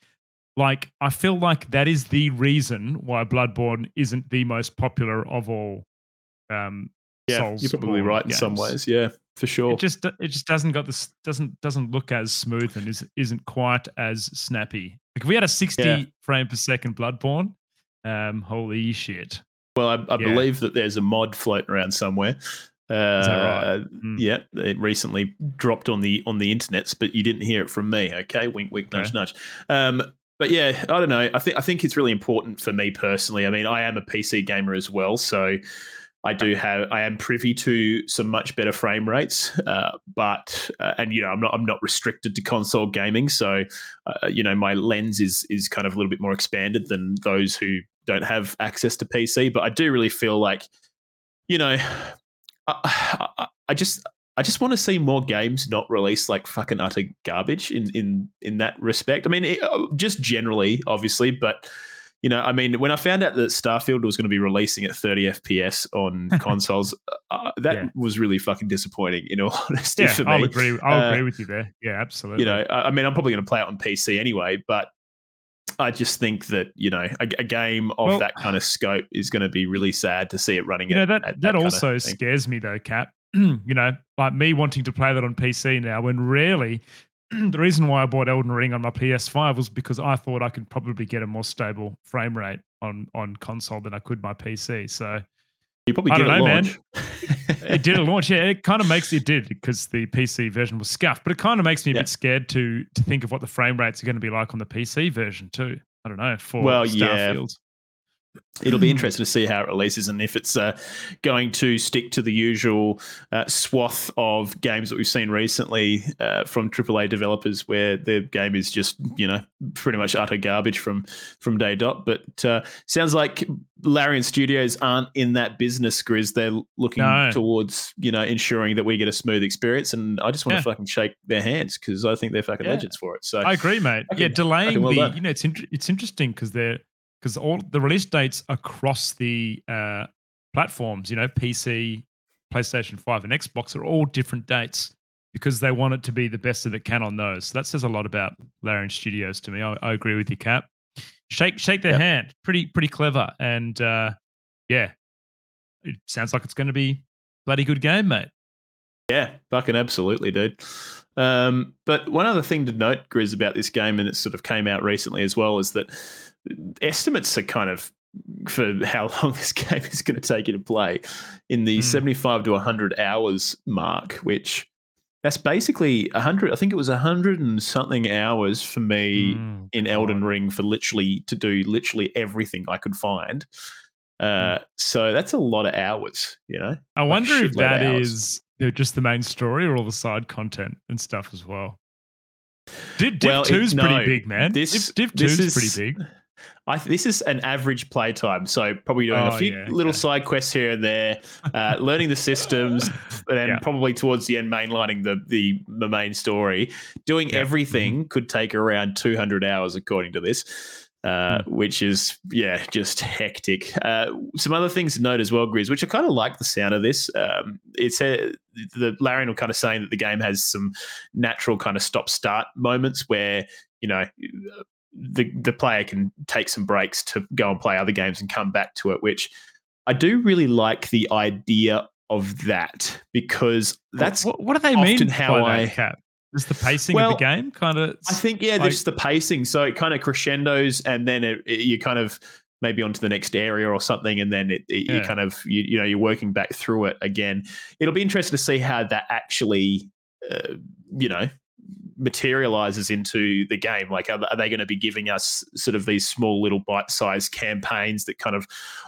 like I feel like that is the reason why Bloodborne isn't the most popular of all um Yeah, Souls you're probably right in some ways. Yeah, for sure. It just it just doesn't got this doesn't doesn't look as smooth and is isn't quite as snappy. Like if we had a 60 Yeah. frame per second Bloodborne, um, holy shit. Well, I, I Yeah. believe that there's a mod floating around somewhere. Uh, that right? Mm. Yeah, it recently dropped on the on the internets, but you didn't hear it from me. Okay, wink, wink, nudge, Okay. nudge. Um, but yeah, I don't know. I think I think it's really important for me personally. I mean, I am a PC gamer as well, so I do have I am privy to some much better frame rates. Uh, but uh, and you know, I'm not I'm not restricted to console gaming, so uh, you know, my lens is is kind of a little bit more expanded than those who don't have access to PC. But I do really feel like, you know, I, I, I just I just want to see more games not released like fucking utter garbage in in in that respect. I mean, it, uh, just generally, obviously, but you know, I mean, when I found out that Starfield was going to be releasing at 30 FPS on <laughs> consoles, uh, that Yeah. was really fucking disappointing. In all <laughs> honesty, Yeah, I'll agree. I'll Uh, agree with you there. Yeah, absolutely. you know, I I mean, I'm probably going to play it on PC anyway, but I just think that you know, a, a game of Well- that kind of scope is going to be really sad to see it running. you know at- that at that, kind also scares me though, Cap. <clears throat> you know, like me wanting to play that on PC now, when really <clears throat> the reason why I bought Elden Ring on my PS5 was because I thought I could probably get a more stable frame rate on on console than I could my PC. So You probably I did don't know, man. <laughs> it did a launch. Yeah, it kind of makes it did because the PC version was scuffed, but it kind of makes me a Yeah. bit scared to to think of what the frame rates are going to be like on the PC version too. I don't know for Well, yeah. Starfield. It'll be interesting to see how it releases and if it's uh, going to stick to the usual uh, swath of games that we've seen recently uh, from AAA developers, where their game is just you know pretty much utter garbage from from day dot. But uh, sounds like Larian Studios aren't in that business, Grizz. They're looking No. towards, you know, ensuring that we get a smooth experience. And I just want Yeah. to fucking shake their hands because I think they're fucking Yeah. legends for it. So I agree, mate. Yeah, delaying well the done. you know it's int- it's interesting because they're because all the release dates across the uh, platforms, you know, PC, PlayStation Five, and Xbox are all different dates because they want it to be the best that it can on those. So that says a lot about Larian Studios to me. I, I agree with you, Cap. Shake shake their Yep. hand. Pretty pretty clever, and uh, yeah, it sounds like it's going to be bloody good game, mate. Yeah, fucking absolutely, dude. Um, but one other thing to note, Grizz, about this game, and it sort of came out recently as well, is that estimates are kind of for how long this <laughs> game is going to take you to play in the Mm. 75 to 100 hours mark, which that's basically 100, I think it was 100 and something hours for me Mm, in Elden Ring for literally to do literally everything I could find. Uh, Hmm. so that's a lot of hours, you know. I wonder if that is you know, just the main story or all the side content and stuff as well. Div, Div Well, it- 2's pretty big, man. this- Div, Div this is- pretty big. I this is an average playtime, so probably doing Oh, a few yeah, little okay. side quests here and there, uh, <laughs> learning the systems, and then Yeah. probably towards the end mainlining the the, the main story. Doing Yeah, everything could take around two hundred hours, according to this, uh, Hmm. which is yeah, just hectic. Uh, some other things to note as well, Grizz, which I kind of like the sound of this. Um, it's a, the Larian were kind of saying that the game has some natural kind of stop start moments where you know the the player can take some breaks to go and play other games and come back to it, which I do really like the idea of that because that's what, what do they mean how I-? Is the pacing Well, of the game kind of? I think yeah, like- just the pacing. So it kind of crescendos, and then it, it- you kind of maybe onto the next area or something, and then it, it you kind of you, you know you're working back through it again. It'll be interesting to see how that actually uh, you know materializes into the game. Like, are, are they going to be giving us sort of these small little bite-sized campaigns that kind of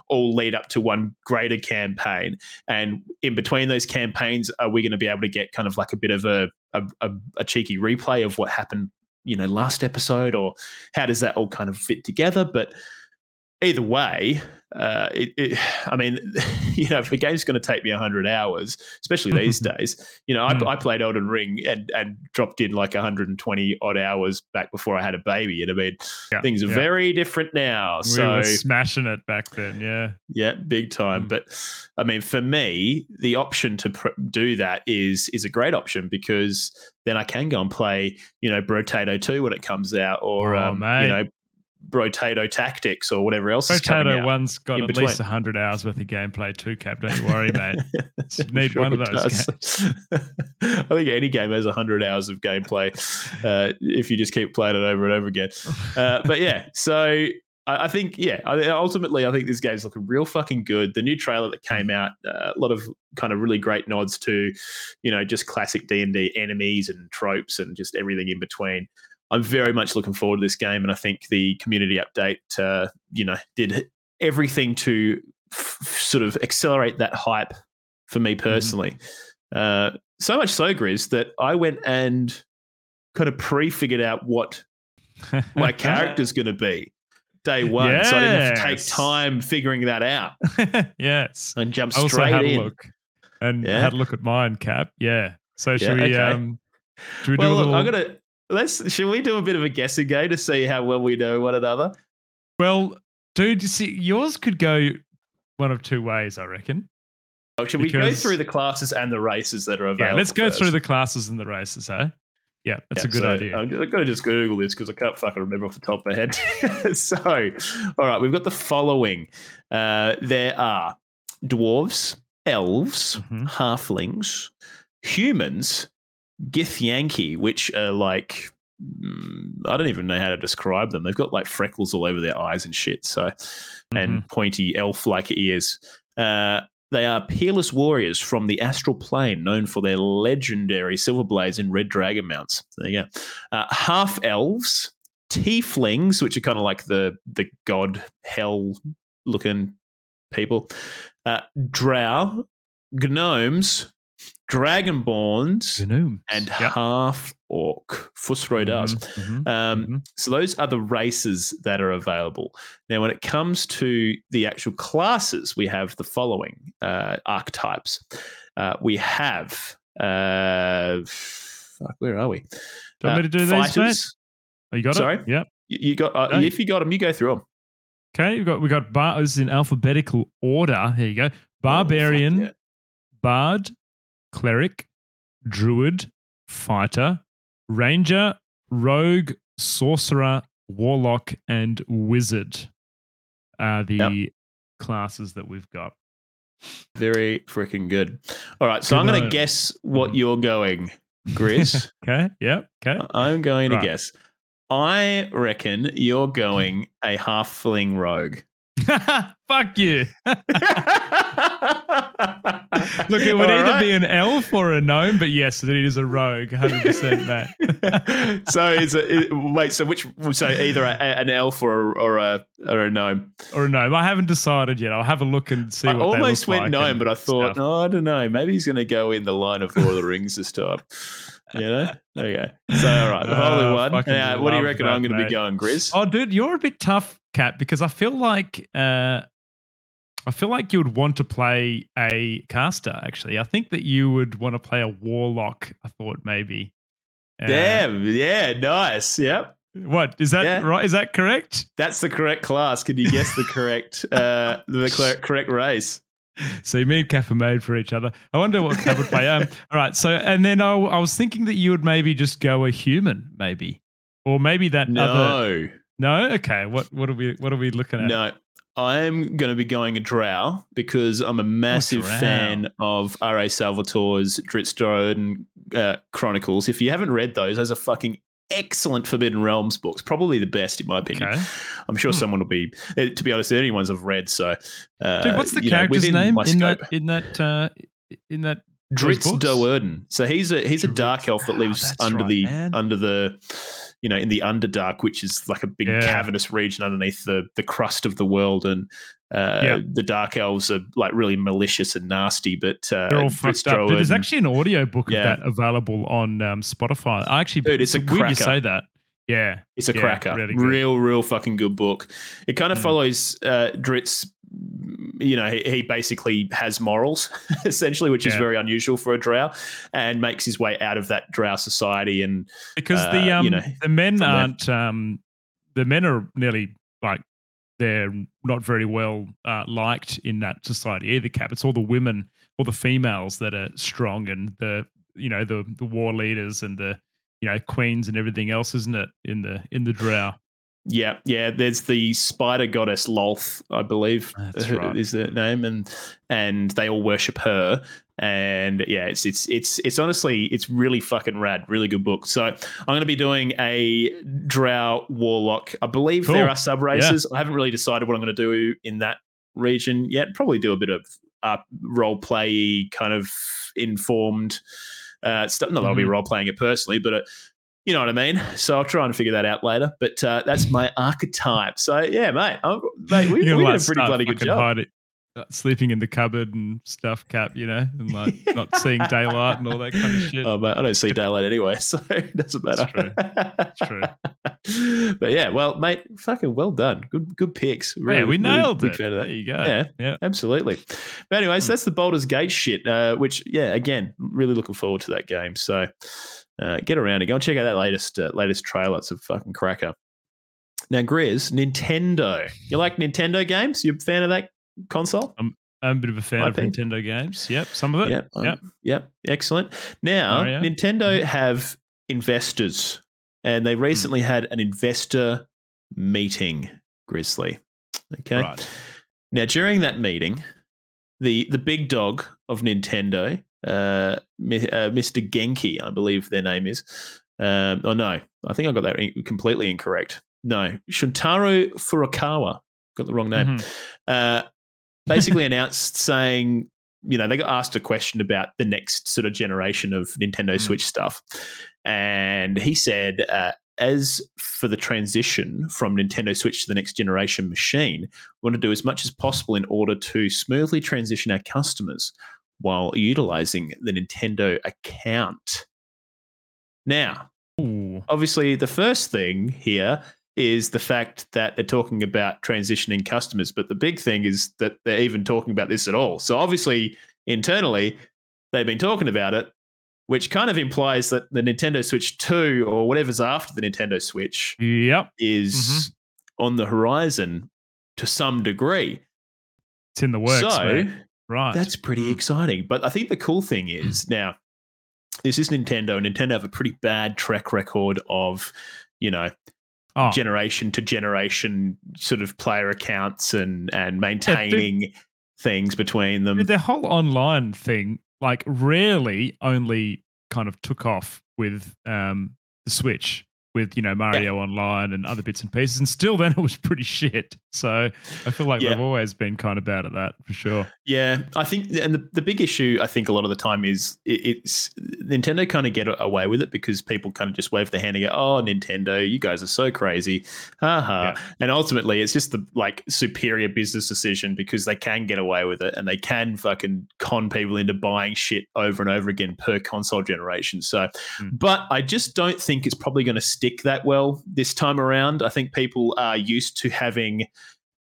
all lead up to one greater campaign? And in between those campaigns, are we going to be able to get kind of like a bit of a a, a, a cheeky replay of what happened, you know, last episode, or how does that all kind of fit together? But either way, uh, it, it, <sighs> I mean, <laughs> you know, if a game's going to take me 100 hours, especially <laughs> these days, you know, I, Mm. I played Elden Ring and, and dropped in like 120 odd hours back before I had a baby. And I mean, Yeah, things are yeah. very different now. we so, were smashing it back then. Yeah. yeah, big time. Mm. But I mean, for me, the option to pr- do that is is a great option because then I can go and play, you know, Brotato 2 when it comes out, or Oh, um, you know, Brotato Tactics or whatever else is Potato one's got at between. least hundred hours worth of gameplay too, Cap. Don't you worry, mate. <laughs> Need Sure one of those. <laughs> I think any game has 100 hours of gameplay uh, if you just keep playing it over and over again. Uh, but yeah, so I, I think, yeah, ultimately, I think this game's looking real fucking good. The new trailer that came out, uh, a lot of kind of really great nods to, you know, just classic D&D enemies and tropes and just everything in between. I'm very much looking forward to this game, and I think the community update, uh, you know, did everything to f- sort of accelerate that hype for me personally. Uh, so much so, Grizz, that I went and kind of pre-figured out what my <laughs> character's going to be day one, so I didn't have to take time figuring that out <laughs> yes. and jump I also straight had in. a look and Yeah. had a look at mine, Cap. Yeah. So should Yeah, we okay. um should we Well, do a look, little I'm gonna let's. Should we do a bit of a guessing game to see how well we know one another? Well, dude, you see yours could go one of two ways, I reckon. Or should we go through the classes and the races that are available? Yeah, let's go through the classes and the races, eh? Yeah, that's a good so idea. I'm going to just Google this because I can't fucking remember off the top of my head. <laughs> so, all right, we've got the following. Uh, there are dwarves, elves, Mhm. halflings, humans, Githyanki, which are like mm, I don't even know how to describe them. They've got like freckles all over their eyes and shit. So, Mm-hmm. and pointy elf-like ears. Uh, they are peerless warriors from the astral plane, known for their legendary silver blades and red dragon mounts. There you go. Uh, half elves, tieflings, which are kind of like the the god hell looking people. Uh, drow, gnomes, Dragonborns, Gnomes. and Yep. half orc. Fus Ro Dah. Mhm, mhm, Um, mhm. So those are the races that are available. Now, when it comes to the actual classes, we have the following uh, archetypes. Uh, we have. Uh, fuck, where are we? Do you want me to do these, mate? Oh, you got sorry? it? Yep. You you got. Uh, No. If you got them, you go through them. Okay, we got we got bar. This is in alphabetical order. Here you go. Barbarian, yeah. bard, cleric, druid, fighter, ranger, rogue, sorcerer, warlock, and wizard are the Yep. classes that we've got. Very freaking good. All right, so Good I'm going to guess what Mhm. you're going, Grizz. <laughs> Okay. Yep. Okay. I'm going to guess. I reckon you're going a halfling rogue. <laughs> Fuck you. <laughs> Look, it would All either right. be an elf or a gnome, but yes, it is a rogue. 100% <laughs> that. so is it, wait? So which? So either a, an elf or or a or a gnome. or a gnome. I haven't decided yet. I'll have a look and see I almost went like gnome, but I thought, stuff. no, I don't know. Maybe he's going to go in the line of Lord of the Rings this time. You know? Okay. So all right, the holy Oh, one. Now, uh, what do you reckon that, I'm going to be going, Grizz? Oh, dude, you're a bit tough, Cat, because I feel like uh, I feel like you would want to play a caster. Actually, I think that you would want to play a warlock. I thought maybe. Uh, Damn, yeah, nice. Yep. What is that? Yeah. Right? Is that correct? That's the correct class. Can you guess the correct uh the <laughs> correct, race? So me and Cap are made for each other. I wonder what Cap would play. Um, <laughs> all right. So and then I, I was thinking that you would maybe just go a human, maybe, or maybe that other. No. Okay. What what are we what are we looking at? No. I'm going to be going a drow because I'm a massive drow. fan of R.A. Salvatore's Drizzt uh, Chronicles. If you haven't read those, those are fucking excellent Forgotten Realms books. Probably the best, in my opinion. Okay. I'm sure Hmm. someone will be, eh, to be honest, the only ones I've read. So, uh, Dude, what's the you know, character's name in that in that uh, in that? Drizzt books? Do'Urden. So he's a he's a dark elf that lives that's under right, the man. under the you know in the Underdark, which is like a big Yeah. cavernous region underneath the the crust of the world, and uh, Yeah. the dark elves are like really malicious and nasty. But uh, They're all fucked up. Dude, there's actually an audio book Yeah. of that available on um, Spotify. I actually, Dude, it's a weird you say that. Yeah, It's a Yeah, cracker. really real, real fucking good book. It kind of Mm. follows uh, Drizzt. You know, he, basically has morals, <laughs> essentially, which is very unusual for a drow, and makes his way out of that drow society. And because uh, the you um know, the men aren't um the men are nearly like they're not very well uh, liked in that society either. Cap, it's all the women, all the females that are strong, and the you know the the war leaders and the you know queens and everything else, isn't it? In the in the drow. Yeah, yeah. There's the spider goddess Lolth, I believe, uh, right. is the name, and and they all worship her. And yeah, it's it's it's it's honestly it's really fucking rad, really good book. So I'm going to be doing a Drow Warlock. I believe there are sub races. I haven't really decided what I'm going to do in that region yet. Probably do a bit of uh, role play kind of informed uh, stuff. Not that I'll be Mhm. role playing it personally, but. You know what I mean? So I'll try and figure that out later. But uh, that's my archetype. So yeah, mate, I'm, mate, we, <laughs> we You're did like, a pretty bloody good job. sleeping in the cupboard and stuff, Cap. You know, and like <laughs> not seeing daylight and all that kind of shit. Oh, mate, I don't see <laughs> daylight anyway, so it doesn't matter. It's true. but yeah, well, mate, fucking well done. Good, good picks. yeah, we really nailed big it. fan of that. There you go. Yeah. yeah. Absolutely. But anyways, Hmm. that's the Baldur's Gate shit. Uh, which yeah, again, really looking forward to that game. So uh, get around and go and check out that latest uh, latest trailer. It's a fucking cracker. Now, Grizz, Nintendo. You like Nintendo games? You a fan of that console? I'm a bit of a fan I of think- Nintendo games. Yep, some of it. Yep. um, Yep. Yep. Excellent. Now, Mario. Nintendo have investors, and Hmm. they recently had an investor meeting, Grizzly. Okay. Right. Now, during that meeting, the the big dog of Nintendo, uh, Mi- uh, Mr. Genki, I believe their name is. Um, oh no, I think I got that completely incorrect. No, Shuntaro Furukawa got the wrong name. Mhm. Uh, basically <laughs> announced saying, you know, they got asked a question about the next sort of generation of Nintendo Mm. Switch stuff, and he said, uh, as for the transition from Nintendo Switch to the next generation machine, we want to do as much as possible in order to smoothly transition our customers while utilizing the Nintendo account. Now, Ooh. obviously, the first thing here is the fact that they're talking about transitioning customers, but the big thing is that they're even talking about this at all. So, obviously, internally, they've been talking about it, which kind of implies that the Nintendo Switch 2 or whatever's after the Nintendo Switch Yep. is Mm-hmm. on the horizon to some degree. It's in the works. so. Right. that's pretty exciting. But I think the cool thing is now, this is Nintendo, and Nintendo have a pretty bad track record of, you know, oh, generation to generation sort of player accounts and and maintaining things between them. the whole online thing, like, rarely only kind of took off with um, the Switch, with you know Mario Online and other bits and pieces, and still then it was pretty shit. So I feel like Yeah. they've always been kind of bad at that for sure. Yeah, I think, and the, the big issue I think a lot of the time is it, it's Nintendo kind of get away with it because people kind of just wave their hand and go, "Oh, Nintendo, you guys are so crazy," haha. Yeah. And ultimately, it's just the like superior business decision because they can get away with it and they can fucking con people into buying shit over and over again per console generation. So, Hmm. but I just don't think it's probably going to stick that well this time around. I think people are used to having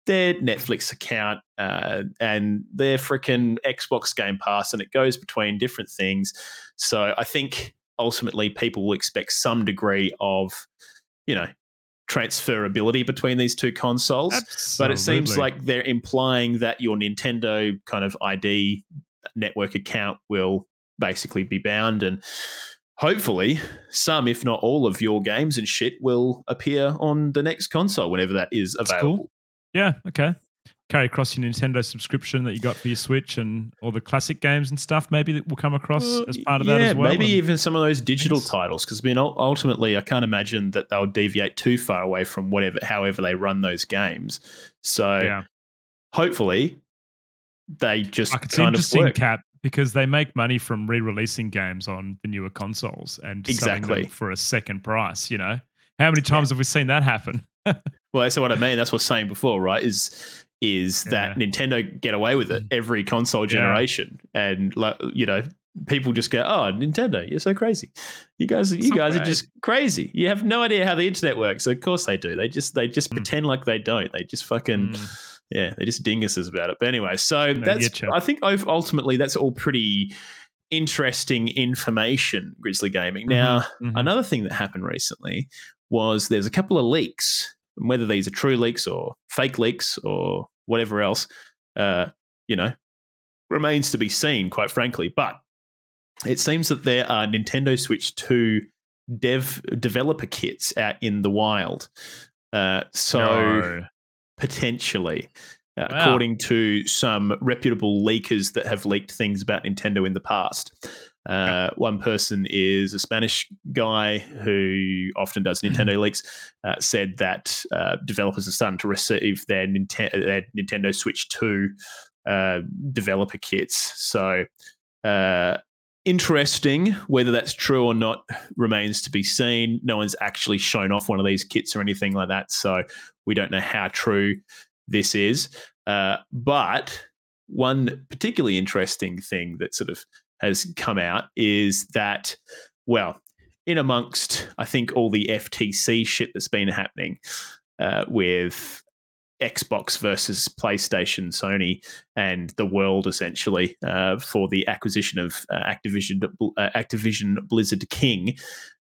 their Netflix account uh, and their freaking Xbox Game Pass, and it goes between different things. So I think ultimately people will expect some degree of, you know, transferability between these two consoles. But it seems like they're implying that your Nintendo kind of ID network account will basically be bound and hopefully some if not all of your games and shit will appear on the next console whenever that is available. cool. Yeah. Okay. Carry across your Nintendo subscription that you got for your Switch and all the classic games and stuff. Maybe that will come across Well, as part of yeah, that as well. Maybe and- even some of those digital titles, because I mean, ultimately, I can't imagine that they'll deviate too far away from whatever, however they run those games. So yeah. hopefully, they just Like it's kind of interesting, work. Cap, because they make money from re-releasing games on the newer consoles and selling them Exactly. for a second price. You know, how many times have we seen that happen? <laughs> Well, that's what I mean. That's what I was saying before, right? Is is that Nintendo get away with it every console Mm. Yeah. generation, and like you know, people just go, "Oh, Nintendo, you're so crazy. You guys, you not guys are just crazy. You have no idea how the internet works. of course they do. They just they just Mm. pretend like they don't. They just fucking." Mm. Yeah, they're just dinguses about it. But anyway, so No, that's. I think ultimately that's all pretty interesting information. Grizzly Gaming. Now, Mhm. another thing that happened recently was there's a couple of leaks, whether these are true leaks or fake leaks or whatever else, uh, you know, remains to be seen. Quite frankly, but it seems that there are Nintendo Switch 2 dev developer kits out in the wild. Uh, so No. Potentially, uh, Wow. according to some reputable leakers that have leaked things about Nintendo in the past. Uh, one person is a Spanish guy who often does Nintendo leaks. Uh, said that uh, developers are starting to receive their, Ninte- their Nintendo Switch 2 uh, developer kits. So, uh, interesting. Whether that's true or not remains to be seen. No one's actually shown off one of these kits or anything like that. So, we don't know how true this is. Uh, but one particularly interesting thing that sort of has come out is that, well, in amongst, I think, all the FTC shit that's been happening uh, with Xbox versus PlayStation, Sony, and the world essentially uh, for the acquisition of uh, Activision, uh, Activision Blizzard King,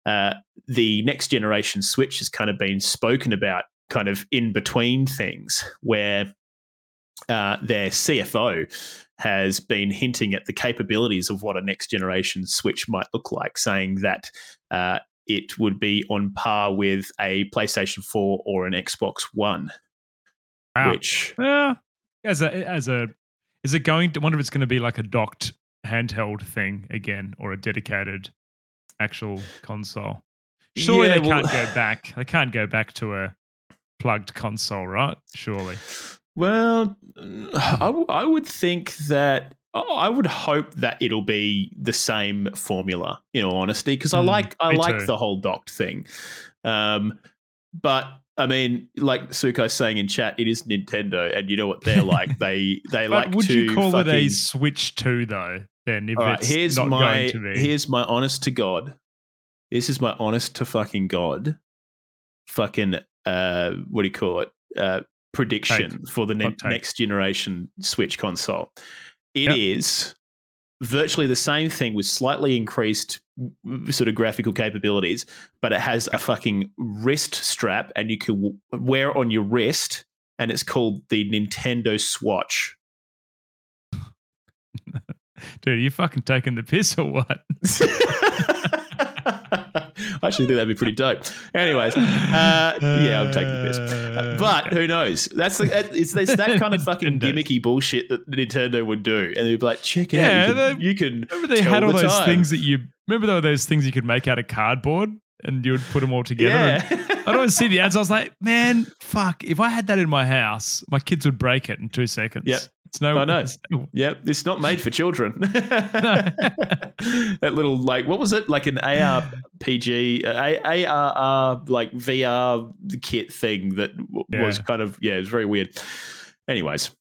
uh, the next generation Switch has kind of been spoken about kind of in between things where uh, their CFO has been hinting at the capabilities of what a next generation Switch might look like, saying that uh, it would be on par with a PlayStation 4 or an Xbox One, Wow. which Yeah. As a as a is it going to I wonder if it's going to be like a docked handheld thing again or a dedicated actual console. Surely Yeah, they well- can't go back. They can't go back to a plugged console, right? Surely. Well, I, w- I would think that oh, I would hope that it'll be the same formula. In all honesty, because I Mm, like I like too. the whole docked thing. Um, but I mean, like Sukai's saying in chat, it is Nintendo, and you know what they're like. <laughs> they they But like would to you call it a fucking- Switch 2 though? then if right, it's here's not my going to be. here's my honest to God. This is my honest to fucking God. Fucking uh, what do you call it? Uh, prediction for the ne- next generation Switch console. It Yep. is virtually the same thing with slightly increased mm, sort of graphical capabilities, but it has a fucking wrist strap, and you can wear it on your wrist, and it's called the Nintendo Swatch. <laughs> Dude, are you fucking taking the piss or what? <laughs> I actually think that'd be pretty dope. Anyways, uh, yeah, I'm taking this. Uh, but who knows? That's the, that- it's, it's that kind of <laughs> fucking gimmicky bullshit that Nintendo would do, and they'd be like, "Check it Yeah, out, you can, they- you can Remember they had all the those time." things that you remember there were those things you could make out of cardboard and you would put them all together. yeah." <laughs> I don't see the ads. I was like, man, fuck. If I had that in my house, my kids would break it in two seconds. Yep. It's no. I know. no- Yep, it's not made for children. <laughs> <laughs> that little like what was it like an ARPG, uh, A- ARR like VR kit thing that w- was Yeah. kind of yeah, it was very weird. Anyways,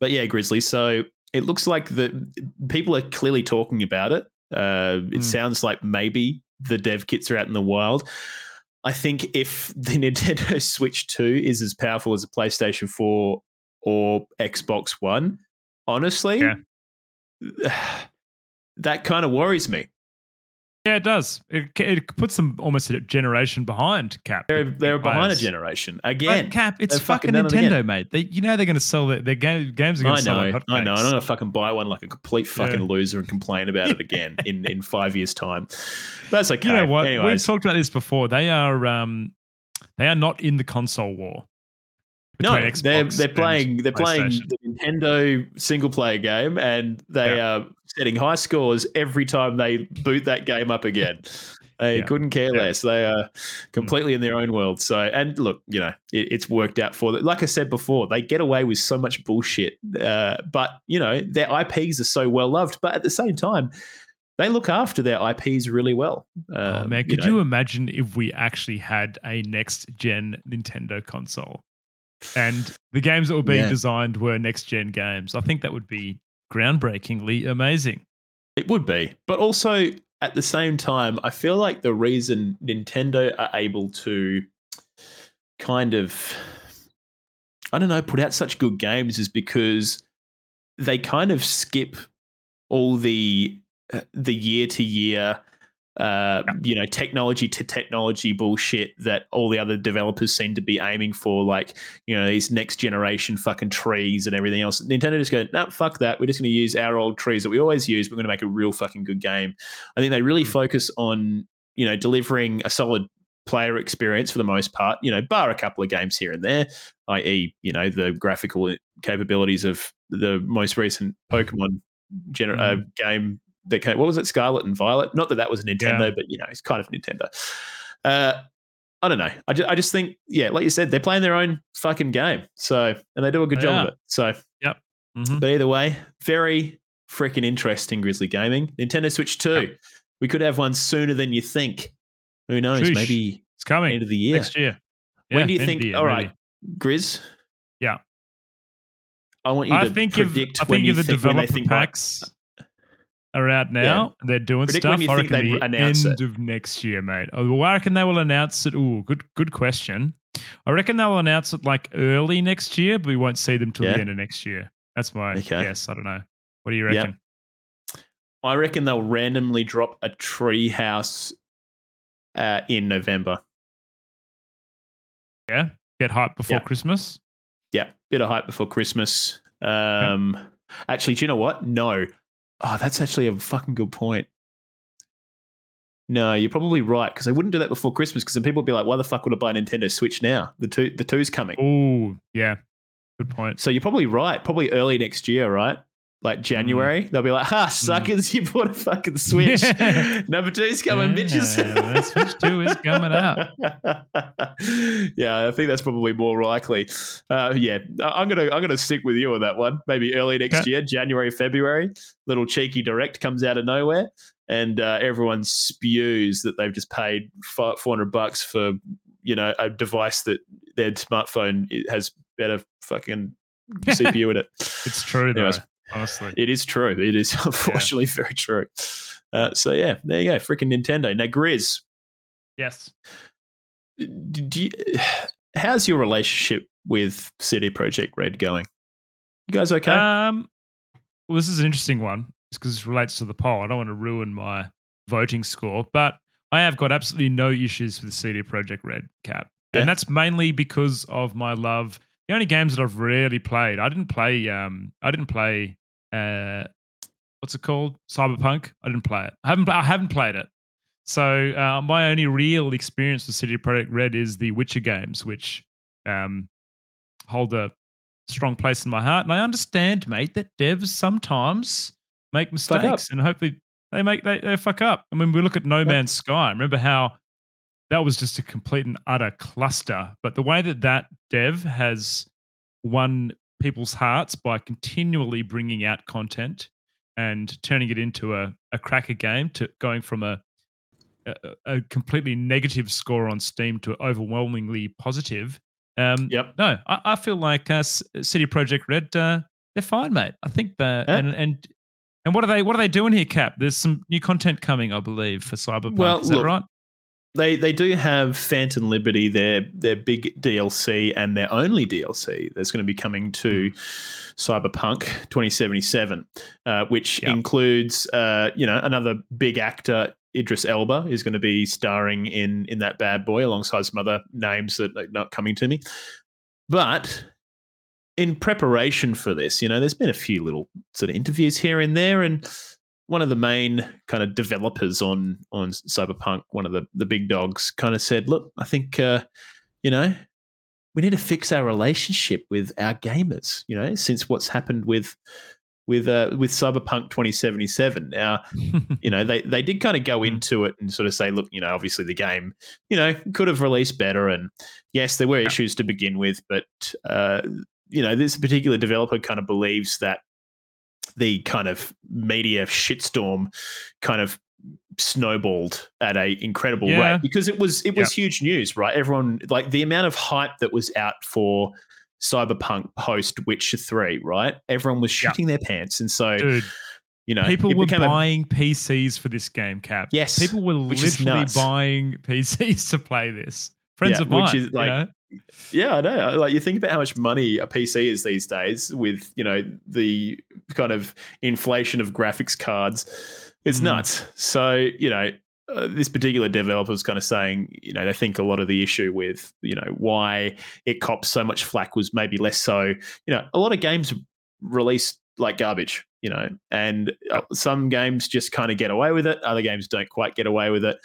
but yeah, Grizzly. So it looks like the people are clearly talking about it. Uh, it Mm. sounds like maybe the dev kits are out in the wild. I think if the <laughs> Nintendo Switch 2 is as powerful as a PlayStation 4 or Xbox One, honestly, Yeah. <sighs> that kind of worries me. Yeah, it does. It, it puts them almost a generation behind Cap. They're, they're behind a generation But again. Cap, it's fucking fucking done it again. Nintendo, mate. They, you know they're going to sell their, their game, games. Are going I to sell know, like I know. I'm not gonna fucking buy one like a complete fucking Yeah. loser and complain about it again <laughs> in, in five years' time. That's okay. You know what? We've talked about this before. They are um, they are not in the console war. No, they're they're playing they're playing the Nintendo single player game, and they are setting high scores every time they boot that game up again. <laughs> They Yeah. couldn't care Yeah. less. They are completely in their own world. So, and look, you know, it, it's worked out for them. Like I said before, they get away with so much bullshit. Uh, but you know, their IPs are so well loved. But at the same time, they look after their IPs really well. Oh, Um, man, could know, you imagine if we actually had a next gen Nintendo console and the games that were being Yeah. designed were next gen games? I think that would be groundbreakingly amazing. It would be. But also at the same time, I feel like the reason Nintendo are able to kind of I don't know, put out such good games is because they kind of skip all the uh, the year to year uh, you know, technology to technology bullshit that all the other developers seem to be aiming for, like, you know, these next generation fucking trees and everything else. Nintendo just go, no, fuck that. We're just going to use our old trees that we always use. We're going to make a real fucking good game. I think they really Hmm. focus on, you know, delivering a solid player experience for the most part, you know, bar a couple of games here and there, i.e., you know, the graphical capabilities of the most recent Pokemon gener- uh, game that came, what was it, Scarlet and Violet? Not that that was a Nintendo, Yeah. but you know, it's kind of Nintendo. Uh, I don't know. I just, I just think, yeah, like you said, they're playing their own fucking game. So, and they do a good They job of it. So, Mhm. but either way, very freaking interesting, Grizzly Gaming. Nintendo Switch 2. We could have one sooner than you think. Who knows? Sheesh. Maybe It's coming end of the year. next year. When do you think? year, all maybe. Grizz. Yeah. I want you I to think if predict I when think you if the think they developer think right. packs are out now, they're doing Predict stuff. I reckon the end of next year, mate. Well, I reckon they will announce it. Oh, good, good question. I reckon they'll announce it like early next year, but we won't see them till Yeah. the end of next year. That's my Okay. guess. I don't know. What do you Yeah. reckon? I reckon they'll randomly drop a tree house uh, in November. Yeah, get hype before Yeah. Christmas. Yeah, bit of hype before Christmas. Um, Actually, do you know what? No. Oh, that's actually a fucking good point. No, you're probably right because they wouldn't do that before Christmas because then people would be like, "Why the fuck would I buy a Nintendo Switch now? The two, the two's coming." Oh, yeah, good point. So you're probably right. Probably early next year, right? Like January, they'll be like, "Ha, suckers! You bought a fucking Switch. <laughs> Number two's coming, Yeah, bitches." Switch 2 is coming out. <laughs> yeah, I think that's probably more likely. Uh, yeah, I'm gonna I'm gonna stick with you on that one. Maybe early next year, January, February. Little cheeky direct comes out of nowhere, and uh, everyone spews that they've just paid four hundred bucks for you know a device that their smartphone has better fucking <laughs> CPU in it. It's true though. Anyways, honestly. It is true. It is <laughs> unfortunately very true. Uh, so yeah, there you go. Freaking Nintendo. Now, Grizz, Yes. do you, <sighs> how's your relationship with CD Projekt Red going? You guys okay? Um, well, this is an interesting one because this relates to the poll. I don't want to ruin my voting score, but I have got absolutely no issues with CD Projekt Red Cap, Yeah. and that's mainly because of my love. The only games that I've really played, I didn't play. Um, I didn't play. Uh, what's it called? Cyberpunk. I didn't play it. I haven't. I haven't played it. So uh, my only real experience with CD Projekt Red is the Witcher games, which um, hold a strong place in my heart. And I understand, mate, that devs sometimes make mistakes, and hopefully they make they, they fuck up. I mean, we look at No Man's Sky. Remember how that was just a complete and utter cluster. But the way that that dev has won people's hearts by continually bringing out content and turning it into a, a cracker game to going from a, a a completely negative score on Steam to overwhelmingly positive. Um, Yep. No, I, I feel like uh, CD Projekt Red, uh, they're fine, mate. I think that Yeah. and and and what are they what are they doing here, Cap? There's some new content coming, I believe, for Cyberpunk. Well, Is that look, right? They they do have Phantom Liberty, their their big DLC and their only DLC that's going to be coming to Cyberpunk 2077, uh, which Yeah. includes uh, you know another big actor. Idris Elba is going to be starring in in that bad boy alongside some other names that are not coming to me. But in preparation for this, you know, there's been a few little sort of interviews here and there, and one of the main kind of developers on on Cyberpunk, one of the the big dogs, kind of said, "Look, I think uh, you know we need to fix our relationship with our gamers. You know, since what's happened with with uh, with Cyberpunk 2077. Now, <laughs> you know, they they did kind of go into it and sort of say, look, you know, obviously the game, you know, could have released better, and yes, there were issues to begin with, but uh, you know, this particular developer kind of believes that the kind of media shitstorm kind of snowballed at a incredible Yeah. rate because it was it was huge news, right? Everyone like the amount of hype that was out for Cyberpunk post Witcher 3, right? Everyone was Yeah. their pants. And so, Dude, you know, people were became a- buying PCs for this game, Cap. Yes, People were literally buying <laughs> PCs to play this. Friends Yeah, of which mine. is you know? Yeah, I know. Like you think about how much money a PC is these days with, you know, the kind of inflation of graphics cards. It's Mhm. nuts. So, you know, uh, this particular developer is kind of saying, you know, they think a lot of the issue with, you know, why it cops so much flack was maybe less so, you know, a lot of games release like garbage, you know, and uh, some games just kind of get away with it. Other games don't quite get away with it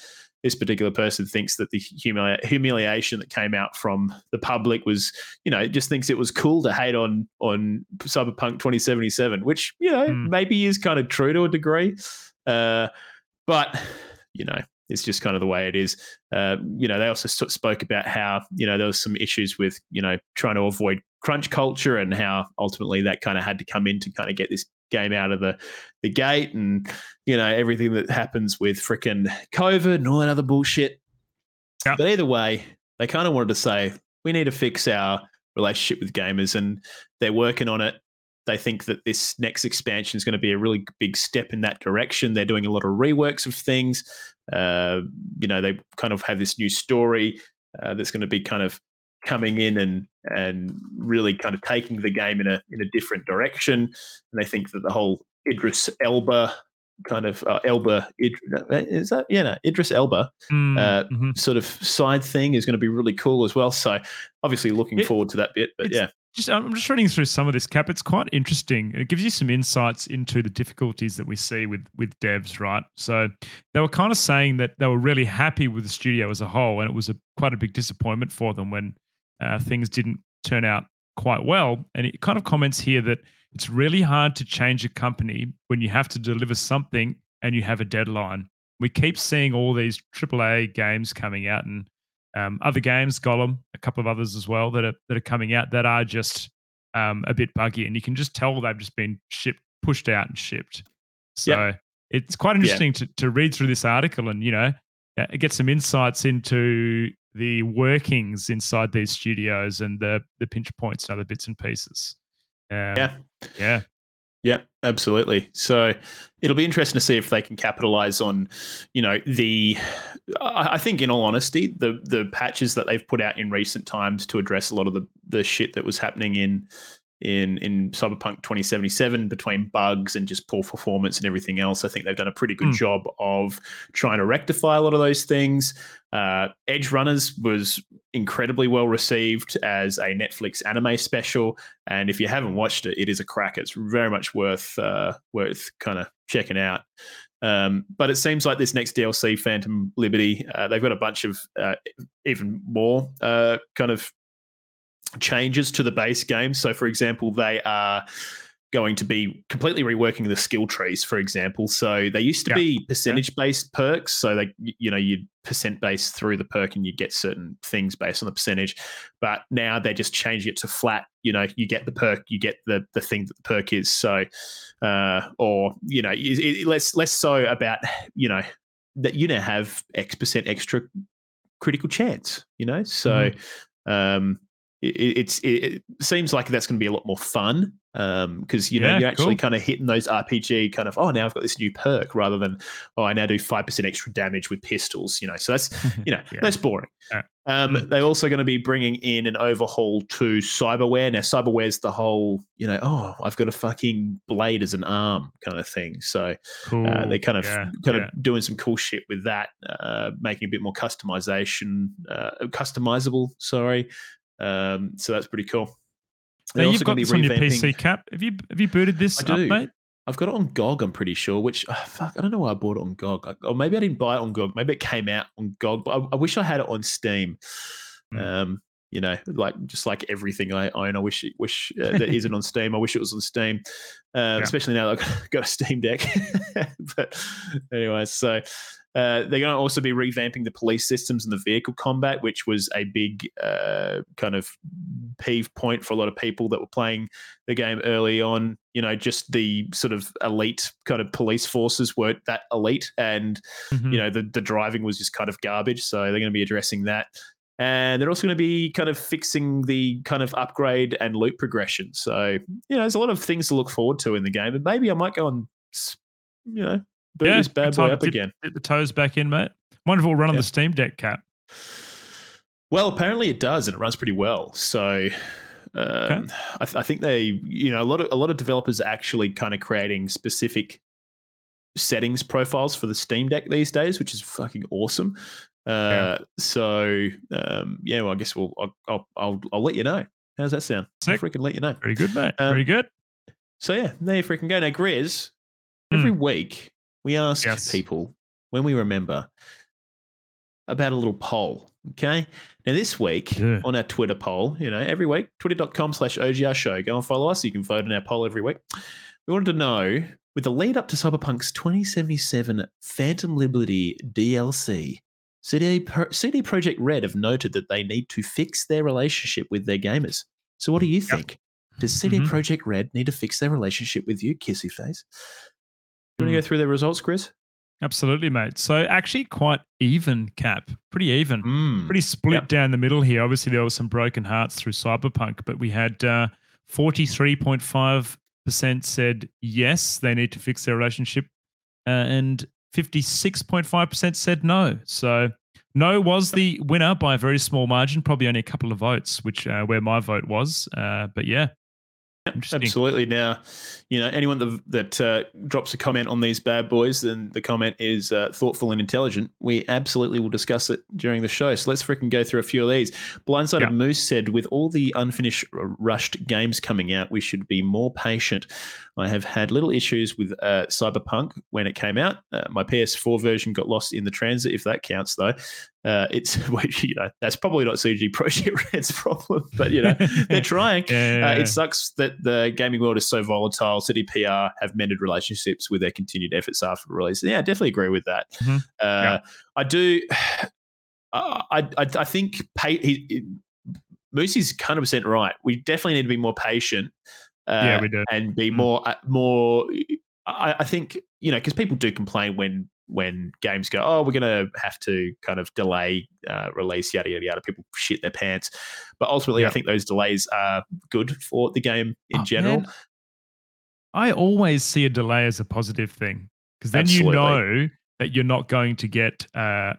this particular person thinks that the humili- humiliation that came out from the public was, you know, just thinks it was cool to hate on on Cyberpunk 2077, which you know Hmm. maybe is kind of true to a degree, uh, but you know it's just kind of the way it is. Uh, you know, they also spoke about how you know there was some issues with you know trying to avoid crunch culture and how ultimately that kind of had to come in to kind of get this game out of the the gate and you know everything that happens with freaking COVID and all that other bullshit. Yeah. But either way, they kind of wanted to say we need to fix our relationship with gamers, and they're working on it. They think that this next expansion is going to be a really big step in that direction. They're doing a lot of reworks of things. Uh, you know, they kind of have this new story uh, that's going to be kind of coming in and and really kind of taking the game in a in a different direction. And they think that the whole Idris Elba kind of uh, Elba is that yeah no, Idris Elba Mm, uh, mhm. sort of side thing is going to be really cool as well. So obviously looking It- forward to that bit. But yeah, just I'm just reading through some of this cap. It's quite interesting. It gives you some insights into the difficulties that we see with with devs, right? So they were kind of saying that they were really happy with the studio as a whole, and it was a quite a big disappointment for them when uh, things didn't turn out quite well. And it kind of comments here that it's really hard to change a company when you have to deliver something and you have a deadline. We keep seeing all these AAA games coming out and um, other games, Gollum, a couple of others as well that are that are coming out that are just um, a bit buggy, and you can just tell they've just been shipped, pushed out, and shipped. So it's quite interesting to to read through this article and you know uh, get some insights into the workings inside these studios and the the pinch points and other bits and pieces. Um, yeah. yeah, Yeah, absolutely. So it'll be interesting to see if they can capitalize on, you know, the. I I think, in all honesty, the the patches that they've put out in recent times to address a lot of the the shit that was happening in in in Cyberpunk 2077 between bugs and just poor performance and everything else. I think they've done a pretty good Mm. job of trying to rectify a lot of those things. Uh, Edgerunners was incredibly well received as a Netflix anime special, and if you haven't watched it, it is a crack. It's very much worth uh, worth kind of checking out. Um, but it seems like this next DLC, Phantom Liberty, uh, they've got a bunch of uh, even more uh, kind of changes to the base game. So, for example, they are going to be completely reworking the skill trees, for example. So they used to Yeah. be percentage based perks. So they, you know, you percent based through the perk and you get certain things based on the percentage. But now they're just changing it to flat. You know, you get the perk, you get the the thing that the perk is. So, uh, or you know, it, it, less less so about you know that you now have X percent extra critical chance. You know, so um, it, it- it's it, it seems like that's going to be a lot more fun because you know Yeah, you're actually cool. kind of hitting those RPG kind of oh now I've got this new perk rather than oh I now do five percent extra damage with pistols. You know, so that's <laughs> you know Yeah. that's boring. Yeah. Um, Mm. They're also going to be bringing in an overhaul to cyberware. Now, cyberware's the whole, you know, oh, I've got a fucking blade as an arm kind of thing. So Cool. uh, they're kind of kind of doing some cool shit with that, uh, making a bit more customization, uh, customizable. Sorry, um, so that's pretty cool. They're Now you've got this on your PC cap. Have you have you booted this I up, do. mate? I've got it on GOG. I'm pretty sure. Which oh, fuck, I don't know why I bought it on GOG, I- or maybe I didn't buy it on GOG. Maybe it came out on GOG. But I, I wish I had it on Steam. Mm. Um, you know, like just like everything I own, I wish it wish uh, that <laughs> isn't on Steam. I wish it was on Steam, uh, especially now that I've got <laughs> a Steam Deck. <laughs> but anyway, so. Uh, they're going to also be revamping the police systems and the vehicle combat, which was a big uh, kind of peeve point for a lot of people that were playing the game early on. You know, just the sort of elite kind of police forces weren't that elite, and Mhm. you know the the driving was just kind of garbage. So they're going to be addressing that. And they're also going to be kind of fixing the kind of upgrade and loot progression. So, you know, there's a lot of things to look forward to in the game. And maybe I might go and, s- you know, boot Yeah, this bad boy up dip- again. Get the toes back in, mate. Wonder if it'll run on the Steam Deck cap. Well, apparently it does, and it runs pretty well. So, um, I, th- I think they, you know, a lot of a lot of developers are actually kind of creating specific settings profiles for the Steam Deck these days, which is fucking awesome. Uh, So, um, yeah, well, I guess we'll I'll, I'll I'll I'll let you know. How's that sound? I'll Sick. freaking let you know. Very good, mate. Um, Very good. So yeah, there you freaking go. Now, Grizz, every week we ask. Yes. people when we remember about a little poll. Okay. Now this week Yeah. on our Twitter poll, you know, every week, twitter.com slash OGR show. Go and follow us. You can vote in our poll every week. We wanted to know with the lead up to Cyberpunk's 2077 Phantom Liberty DLC, CD, Pro- CD Projekt Red have noted that they need to fix their relationship with their gamers. So what do you think? Does CD Mhm. Projekt Red need to fix their relationship with you, kissy face? You want to go through the results, Chris? Absolutely, mate. So actually quite even cap. Pretty even. Mm. Pretty split Yep. down the middle here. Obviously, there were some broken hearts through Cyberpunk, but we had uh, 43.5% said yes, they need to fix their relationship, uh, and 56.5% said no. So no was the winner by a very small margin, probably only a couple of votes, which uh, where my vote was. Uh, but yeah, interesting. <laughs> Absolutely. Now, you know, anyone that, that uh, drops a comment on these bad boys, then the comment is uh, thoughtful and intelligent. We absolutely will discuss it during the show. So let's freaking go through a few of these. Blindsided Yeah. Moose said, with all the unfinished, rushed games coming out, we should be more patient. I have had little issues with uh, Cyberpunk when it came out. Uh, my PS4 version got lost in the transit, if that counts, though. Uh, it's <laughs> which, you know that's probably not CD Projekt Red's <laughs> problem, but you know they're trying. <laughs> Yeah, Uh, yeah, it sucks that the gaming world is so volatile. CD PR have mended relationships with their continued efforts after release. Yeah, I definitely agree with that. Mhm. Uh. I do. <sighs> Uh, I, I I think pay, he, Moosey's hundred percent right. We definitely need to be more patient. Uh, Yeah, we do. and be Mm. more uh, more. I, I think you know because people do complain when when games go, oh, we're going to have to kind of delay uh, release, yada yada yada. People shit their pants, but ultimately, I think those delays are good for the game in Oh, general. man. I always see a delay as a positive thing because then you know that you're not going to get. Uh,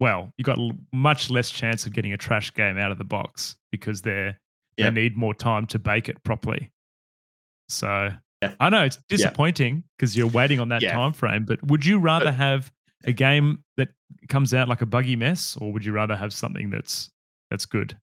well, you've got much less chance of getting a trash game out of the box because they're Yep. they need more time to bake it properly. So Yeah. I know it's disappointing because you're waiting on that Yeah. time frame. But would you rather have a game that comes out like a buggy mess, or would you rather have something that's that's good?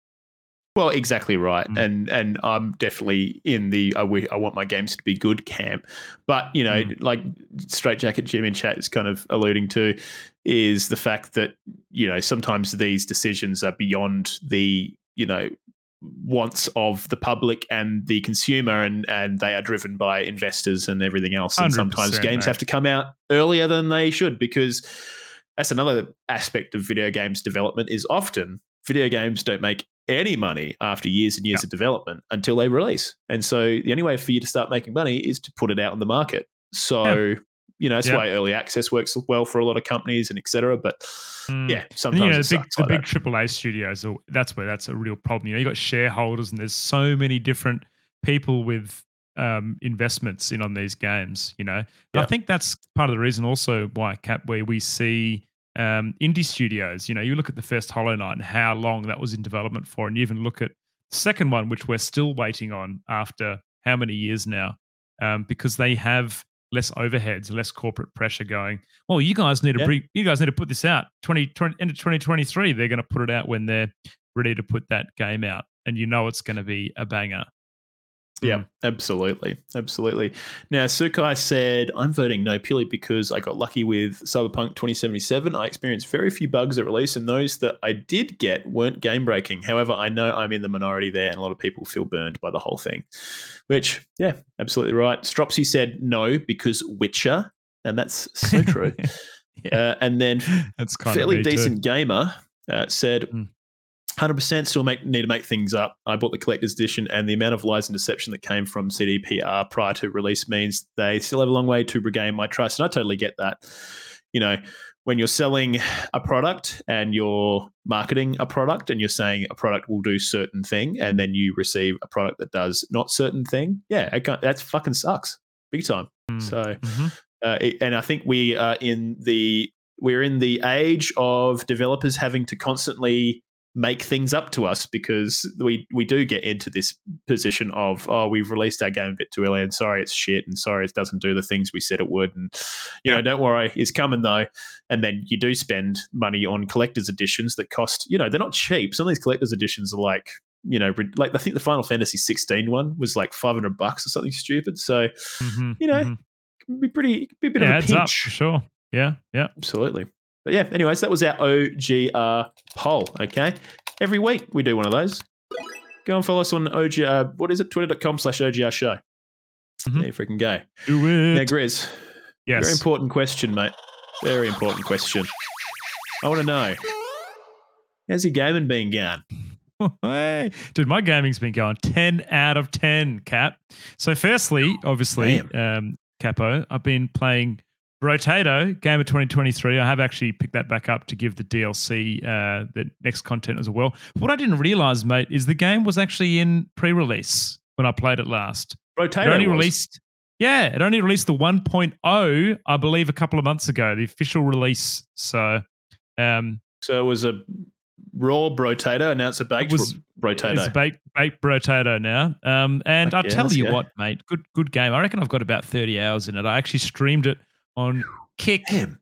Well, exactly right, Mm. and and I'm definitely in the I want my games to be good camp, but you know, Mm. like Straight Jacket Jim in chat is kind of alluding to, is the fact that you know sometimes these decisions are beyond the you know wants of the public and the consumer, and and they are driven by investors and everything else, and sometimes games mate. have to come out earlier than they should because that's another aspect of video games development is often video games don't make any money after years and years Yeah. of development until they release. And so the only way for you to start making money is to put it out on the market. So, you know, that's Yeah. why early access works well for a lot of companies and et cetera. But Mm. yeah, And, sometimes you know, the big, the like big triple studios, that's where that's a real problem. You know, you got shareholders, and there's so many different people with um, investments in on these games. You know, I think that's part of the reason also why Cap, where we see um, indie studios. You know, you look at the first Hollow Knight and how long that was in development for, and you even look at the second one, which we're still waiting on after how many years now, um, because they have less overheads, less corporate pressure going. Well, you guys need to Yeah. bring, you guys need to put this out 20, 20 end of 2023. They're going to put it out when they're ready to put that game out, and you know it's going to be a banger. Yeah, Mm. absolutely. Absolutely. Now, Sukai said, I'm voting no purely because I got lucky with Cyberpunk 2077. I experienced very few bugs at release, and those that I did get weren't game breaking. However, I know I'm in the minority there, and a lot of people feel burned by the whole thing. Which, yeah, absolutely right. Stropsy said no because Witcher, and that's so true. <laughs> Yeah. uh, and then That's kind fairly of me too. decent gamer uh, said Mm. 100% still make need to make things up i bought the collector's edition and the amount of lies and deception that came from cdpr prior to release means they still have a long way to regain my trust and i totally get that you know when you're selling a product and you're marketing a product and you're saying a product will do certain thing and then you receive a product that does not certain thing yeah that's fucking sucks big time Mm. so Mhm. uh, it- and I think we are in the we're in the age of developers having to constantly make things up to us because we we do get into this position of oh we've released our game a bit too early and sorry it's shit and sorry it doesn't do the things we said it would and you know don't worry it's coming though and then you do spend money on collector's editions that cost you know they're not cheap some of these collector's editions are like you know like I think the Final Fantasy 16 one was like 500 bucks or something stupid so Mhm. you know, Mhm. it'd be pretty be a bit Yeah, of a adds up pinch for sure. Yeah, yeah. Absolutely. But yeah, anyways, that was our OGR poll. Okay. Every week we do one of those. Go and follow us on OGR. What is it? Twitter.com slash OGR show. Mhm. There you freaking go. Do it. Now, Grizz, yes. very important question, mate. Very important question. I want to know how's your gaming been going? <laughs> Hey, dude, my gaming's been going 10 out of 10, Cap. So, firstly, obviously, um, Capo, I've been playing Brotato, Game of 2023. I have actually picked that back up to give the DLC uh, the next content as well. What I didn't realize, mate, is the game was actually in pre release when I played it last. Brotato It only was. released. Yeah, it only released the 1.0, I believe, a couple of months ago, the official release. So, um, So it was a raw Brotato, and now it's a baked was- Brotato. It's a baked baked potato now. Um, and I yeah, tell you go. what, mate, good good game. I reckon I've got about thirty hours in it. I actually streamed it on Kick Damn.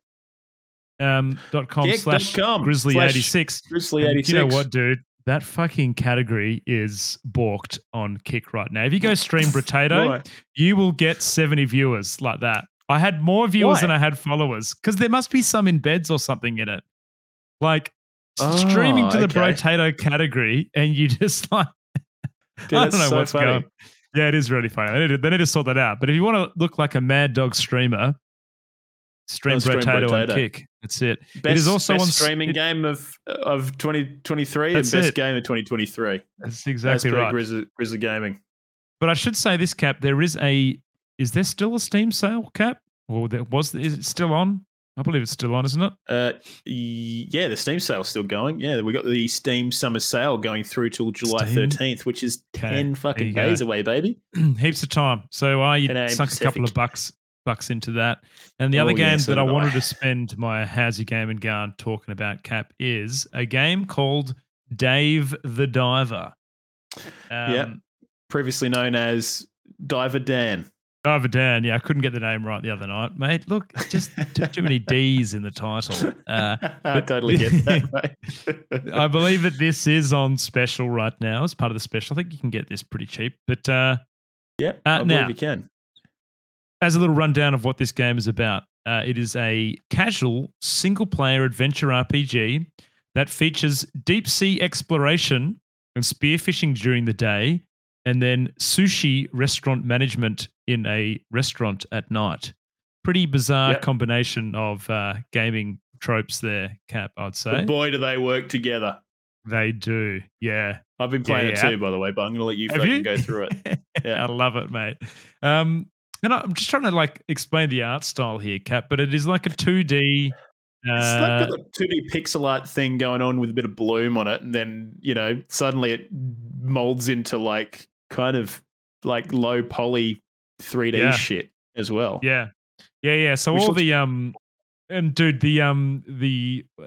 um, dot com slash Kick.com Grizzly slash eighty six. Grizzly 86. You know what, dude? That fucking category is balked on Kick right now. If you go stream potato, you will get seventy viewers like that. I had more viewers Why? than I had followers because there must be some embeds or something in it. Like streaming Oh, to the okay. potato category, and you <laughs> just like Dude, I don't know so what's funny. going. Yeah, it is really funny. They need, to, they need to sort that out. But if you want to look like a mad dog streamer, stream Oh, stream potato and kick. That's it. Best, is also on streaming it- game of of 2023 and best it. game of 2023. That's That's exactly pretty right. Grizzly, Grizzly Gaming. But I should say this cap. There is a. Is there still a Steam sale cap? Or there was is it still on? I believe it's still on, isn't it? Uh, yeah, the Steam sale's still going. Yeah, we got the Steam summer sale going through till July thirteenth, which is ten fucking you go. days away, baby. <clears throat> Heaps of time. So I sunk a couple of bucks bucks into that. And the Oh, other yeah, game that I I. wanted to <laughs> spend my How's Your Game and Garn talking about, Cap, is a game called Dave the Diver. Um, Yep. Previously known as Diver Dan. Diver Dan. Yeah, I couldn't get the name right the other night, mate. Look, just <laughs> too, many D's in the title. Uh, <laughs> I totally get that. Mate. I believe that this is on special right now as part of the special. I think you can get this pretty cheap. But uh, yeah, Uh, I believe now- you can. As a little rundown of what this game is about, uh, it is a casual single player adventure RPG that features deep sea exploration and spearfishing during the day, and then sushi restaurant management in a restaurant at night. Pretty bizarre Yep. combination of uh, gaming tropes there, Cap, I'd But say. boy, do they work together. They do, yeah. I've been playing yeah. it too, by the way, but I'm going to let you Have fucking you? go through it. <laughs> Yeah. I love it, mate. Um, and I'm just trying to like explain the art style here, Cap, but it is like a 2D. It's Uh, like got the 2D pixel art thing going on with a bit of bloom on it, and then you know suddenly it molds into like kind of like low poly 3D Yeah. shit as well. yeah, yeah, yeah. So Which all looks- the um, and dude, the um, the uh,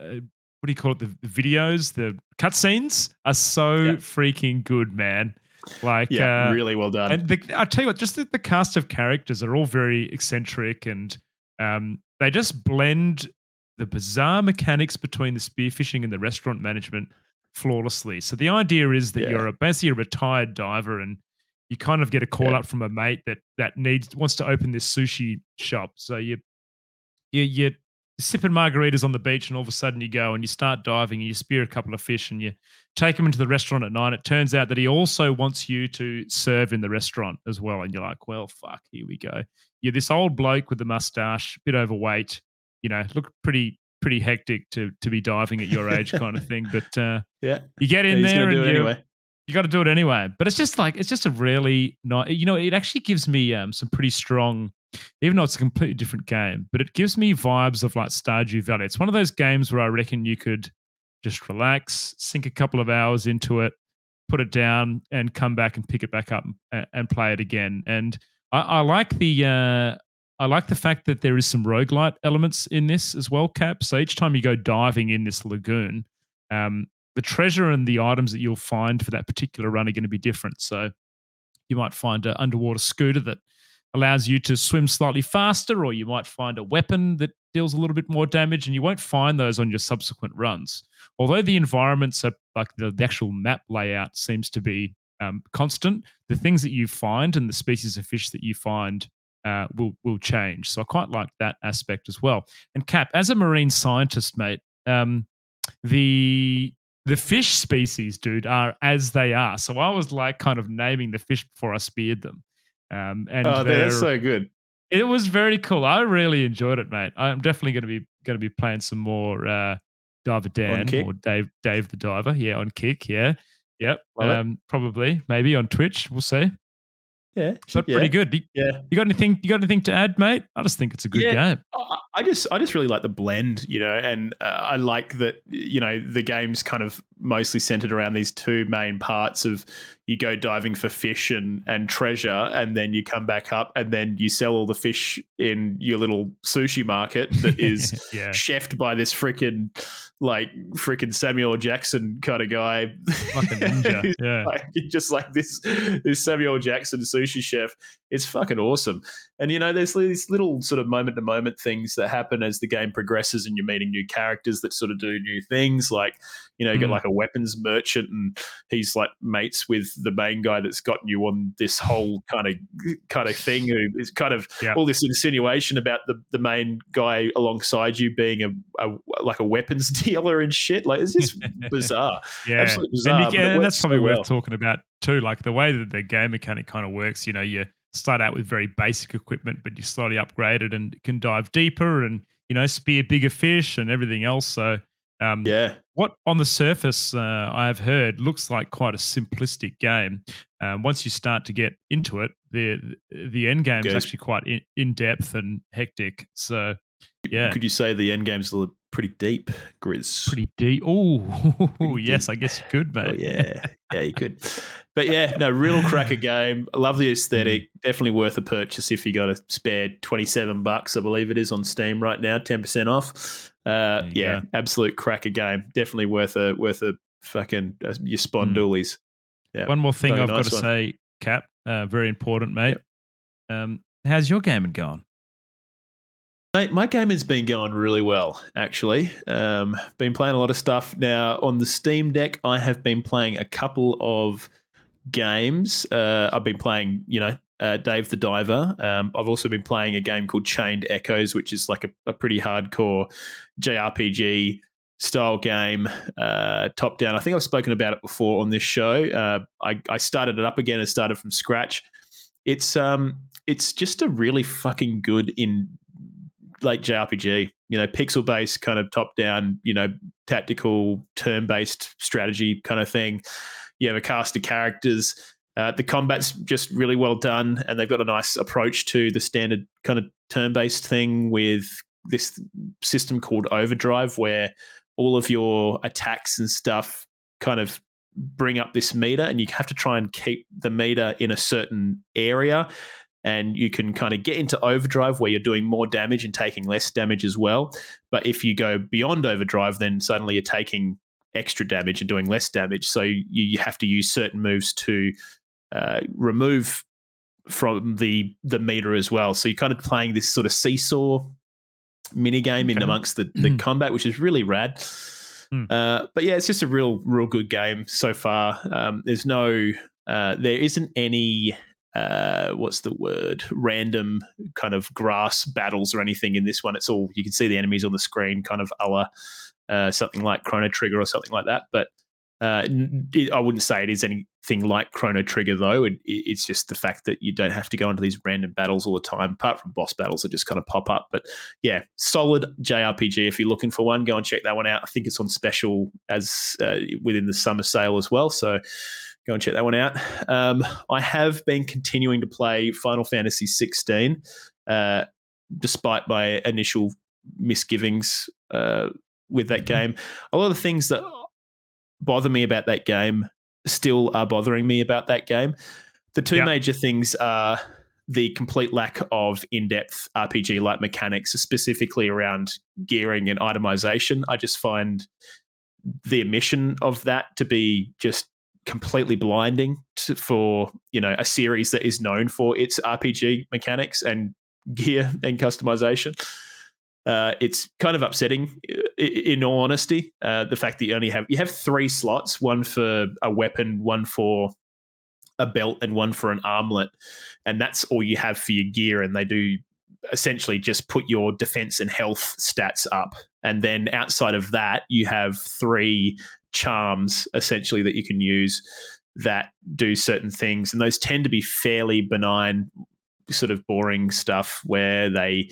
what do you call it? The, the videos, the cutscenes are so Yeah. freaking good, man. Like, Yeah, uh, really well done. And the, I'll tell you what, just the, the cast of characters are all very eccentric and um, they just blend the bizarre mechanics between the spearfishing and the restaurant management flawlessly. So the idea is that Yeah. you're a, basically a retired diver and you kind of get a call Yeah. up from a mate that that needs wants to open this sushi shop. So you you you sipping margaritas on the beach and all of a sudden you go and you start diving and you spear a couple of fish and you take him into the restaurant at night. It turns out that he also wants you to serve in the restaurant as well. And you're like, well, fuck, here we go. You're this old bloke with the mustache, bit overweight, you know, look pretty pretty hectic to to be diving at your age kind of thing. But uh <laughs> yeah, you get in he's there and you, anyway. you got to do it anyway. But it's just like it's just a really nice. You know, it actually gives me um, some pretty strong, even though it's a completely different game, but it gives me vibes of like Stardew Valley. It's one of those games where I reckon you could just relax, sink a couple of hours into it, put it down, and come back and pick it back up and, and play it again. And I, I like the. Uh, I like the fact that there is some roguelite elements in this as well, Cap. So each time you go diving in this lagoon, um, the treasure and the items that you'll find for that particular run are going to be different. So you might find an underwater scooter that allows you to swim slightly faster, or you might find a weapon that deals a little bit more damage, and you won't find those on your subsequent runs. Although the environments are like the, the actual map layout seems to be um, constant, the things that you find and the species of fish that you find uh, will will change. So I quite like that aspect as well. And Cap, as a marine scientist, mate, um, the the fish species, dude, are as they are. So I was like kind of naming the fish before I speared them. Um, and Oh, they're- that's so good. it was very cool. I really enjoyed it, mate. I'm definitely going to be going to be playing some more uh, Diver Dan or Dave Dave the Diver. Yeah, on Kick. Yeah, yep. Um, probably, maybe on Twitch. We'll see. Yeah, But yeah, pretty good. You, Yeah, you got anything? You got anything to add, mate? I just think it's a good Yeah. game. I just I just really like the blend, you know, and uh, I like that you know the game's kind of mostly centered around these two main parts of you go diving for fish and and treasure, and then you come back up, and then you sell all the fish in your little sushi market that <laughs> is yeah, chefed by this freaking like freaking Samuel Jackson kind of guy, a <laughs> ninja. Yeah, like just like this this Samuel Jackson sushi chef. It's fucking awesome. And you know, there's these little sort of moment to moment things that happen as the game progresses and you're meeting new characters that sort of do new things. Like, you know, you Mm. get like a weapons merchant and he's like mates with the main guy that's gotten you on this whole kind of kind of thing who is kind of Yeah. all this insinuation about the, the main guy alongside you being a, a like a weapons <laughs> dealer and shit. Like it's just <laughs> bizarre. yeah. Absolutely bizarre. and, you and that's probably so worth well. talking about too. Like the way that the game mechanic kind of works. You know, you start out with very basic equipment, but you slowly upgrade it and can dive deeper and you know spear bigger fish and everything else. So. Um, Yeah. what on the surface uh, I have heard looks like quite a simplistic game. Um, once you start to get into it, the the end game is actually quite in, in depth and hectic. So Yeah. Could you say the end game's a little pretty deep, Grizz? Pretty deep. Oh, <laughs> yes, deep. I guess you could, Oh, yeah, yeah, you could. But yeah, no, <laughs> real cracker game. Love the aesthetic. Definitely worth a purchase if you got a spare twenty-seven bucks. I believe it is on Steam right now, ten percent off. Uh, yeah, go. absolute cracker game. Definitely worth a worth a fucking uh, your spawn Mm. doolies. Yeah, One more thing I've got to one. say, Cap, uh, very important, mate. Um, how's your gaming going? Mate, my gaming's been going really well, actually. Um, been playing a lot of stuff now on the Steam Deck. I have been playing a couple of games. Uh, I've been playing, you know, uh, Dave the Diver. Um, I've also been playing a game called Chained Echoes, which is like a, a pretty hardcore JRPG style game, uh, top down. I think I've spoken about it before on this show. Uh, I, I started it up again and started from scratch. It's um, it's just a really fucking good in like JRPG, you know, pixel based kind of top down, you know, tactical turn based strategy kind of thing. You have a cast of characters. Uh, the combat's just really well done, and they've got a nice approach to the standard kind of turn based thing with this system called Overdrive, where all of your attacks and stuff kind of bring up this meter, and you have to try and keep the meter in a certain area and you can kind of get into overdrive where you're doing more damage and taking less damage as well. But if you go beyond overdrive, then suddenly you're taking extra damage and doing less damage. So you, have to use certain moves to uh, remove from the the meter as well. So you're kind of playing this sort of seesaw mini game in amongst the, the combat, which is really rad. Hmm. Uh, but yeah, it's just a real, real good game so far. Um, there's no, uh, there isn't any uh, what's the word? Random kind of grass battles or anything in this one. It's all you can see the enemies on the screen, kind of a uh, something like Chrono Trigger or something like that. But uh, it- I wouldn't say it is anything like Chrono Trigger though. It, it- it's just the fact that you don't have to go into these random battles all the time, apart from boss battles that just kind of pop up. But yeah, solid JRPG. If you're looking for one, go and check that one out. I think it's on special as uh, within the summer sale as well. So go and check that one out. Um, I have been continuing to play Final Fantasy 16, uh, despite my initial misgivings uh, with that game. A lot of the things that bother me about that game still are bothering me about that game. The two Yeah. major things are the complete lack of in-depth RPG like mechanics, specifically around gearing and itemization. I just find the omission of that to be just completely blinding to, for you know a series that is known for its RPG mechanics and <laughs> gear and customization. Uh, it's kind of upsetting, in all honesty. Uh, the fact that you only have you have three slots: one for a weapon, one for a belt, and one for an armlet, and that's all you have for your gear. And they do essentially just put your defense and health stats up, and then outside of that, you have three charms essentially that you can use that do certain things and those tend to be fairly benign sort of boring stuff where they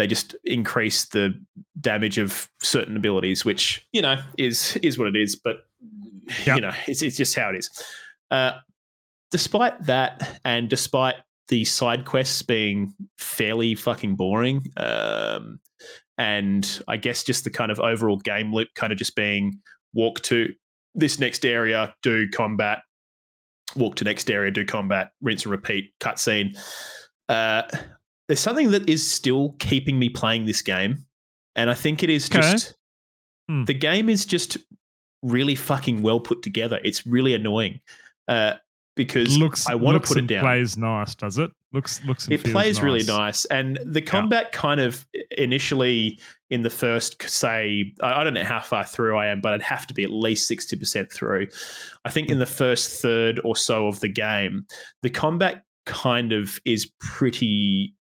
they just increase the damage of certain abilities which you know is is what it is but Yeah. you know it's, it's just how it is uh despite that and despite the side quests being fairly fucking boring um and i guess just the kind of overall game loop kind of just being walk to this next area, do combat, walk to next area, do combat, rinse and repeat, cutscene. Uh, there's something that is still keeping me playing this game, and I think it is Okay. just Hmm. the game is just really fucking well put together. It's really annoying uh, because looks I want to put it down. Plays nice, does it? Looks looks. It plays really nice, and the combat kind of initially in the first, say, I I don't know how far through I am, but I'd have to be at least sixty percent through. I think in the first third or so of the game, the combat kind of is pretty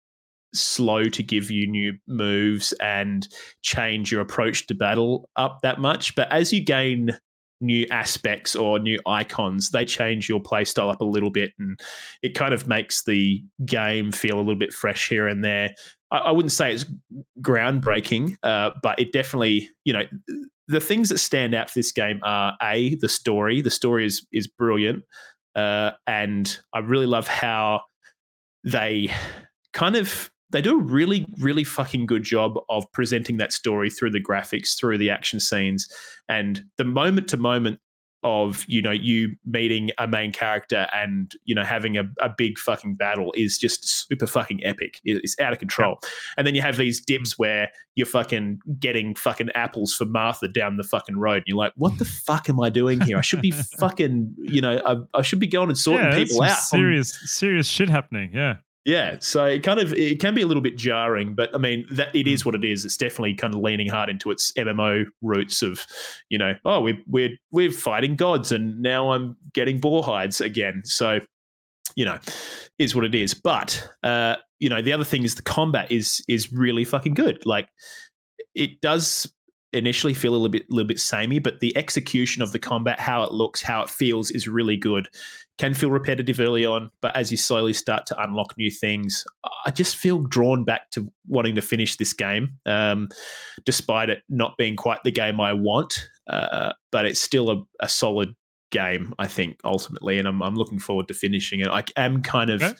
slow to give you new moves and change your approach to battle up that much. But as you gain new aspects or new icons, they change your playstyle up a little bit and it kind of makes the game feel a little bit fresh here and there. I, I wouldn't say it's groundbreaking, uh, but it definitely, you know, the things that stand out for this game are a the story. The story is is brilliant, uh, and I really love how they kind of they do a really, really fucking good job of presenting that story through the graphics, through the action scenes, and the moment to moment of you know you meeting a main character and you know having a, a big fucking battle is just super fucking epic. It's out of control. And then you have these dips where you're fucking getting fucking apples for martha down the fucking road. And you're like what the <laughs> fuck am i doing here? I should be <laughs> fucking you know i, I should be going and sorting yeah, people out. Um, serious, serious shit happening. Yeah. Yeah, so it kind of it can be a little bit jarring, but I mean that it Mm. what it is. It's definitely kind of leaning hard into its MMO roots of, you know, oh we're we're we're fighting gods and now I'm getting boar hides again. So, you know, is what it is. But uh, you know, the other thing is the combat is is really fucking good. Like it does initially feel a little bit a little bit samey, but the execution of the combat, how it looks, how it feels is really good. Can feel repetitive early on, but as you slowly start to unlock new things, I just feel drawn back to wanting to finish this game, um, despite it not being quite the game I want. Uh, but it's still a, a solid game, I think, ultimately, and I'm, I'm looking forward to finishing it. I am kind of, Okay.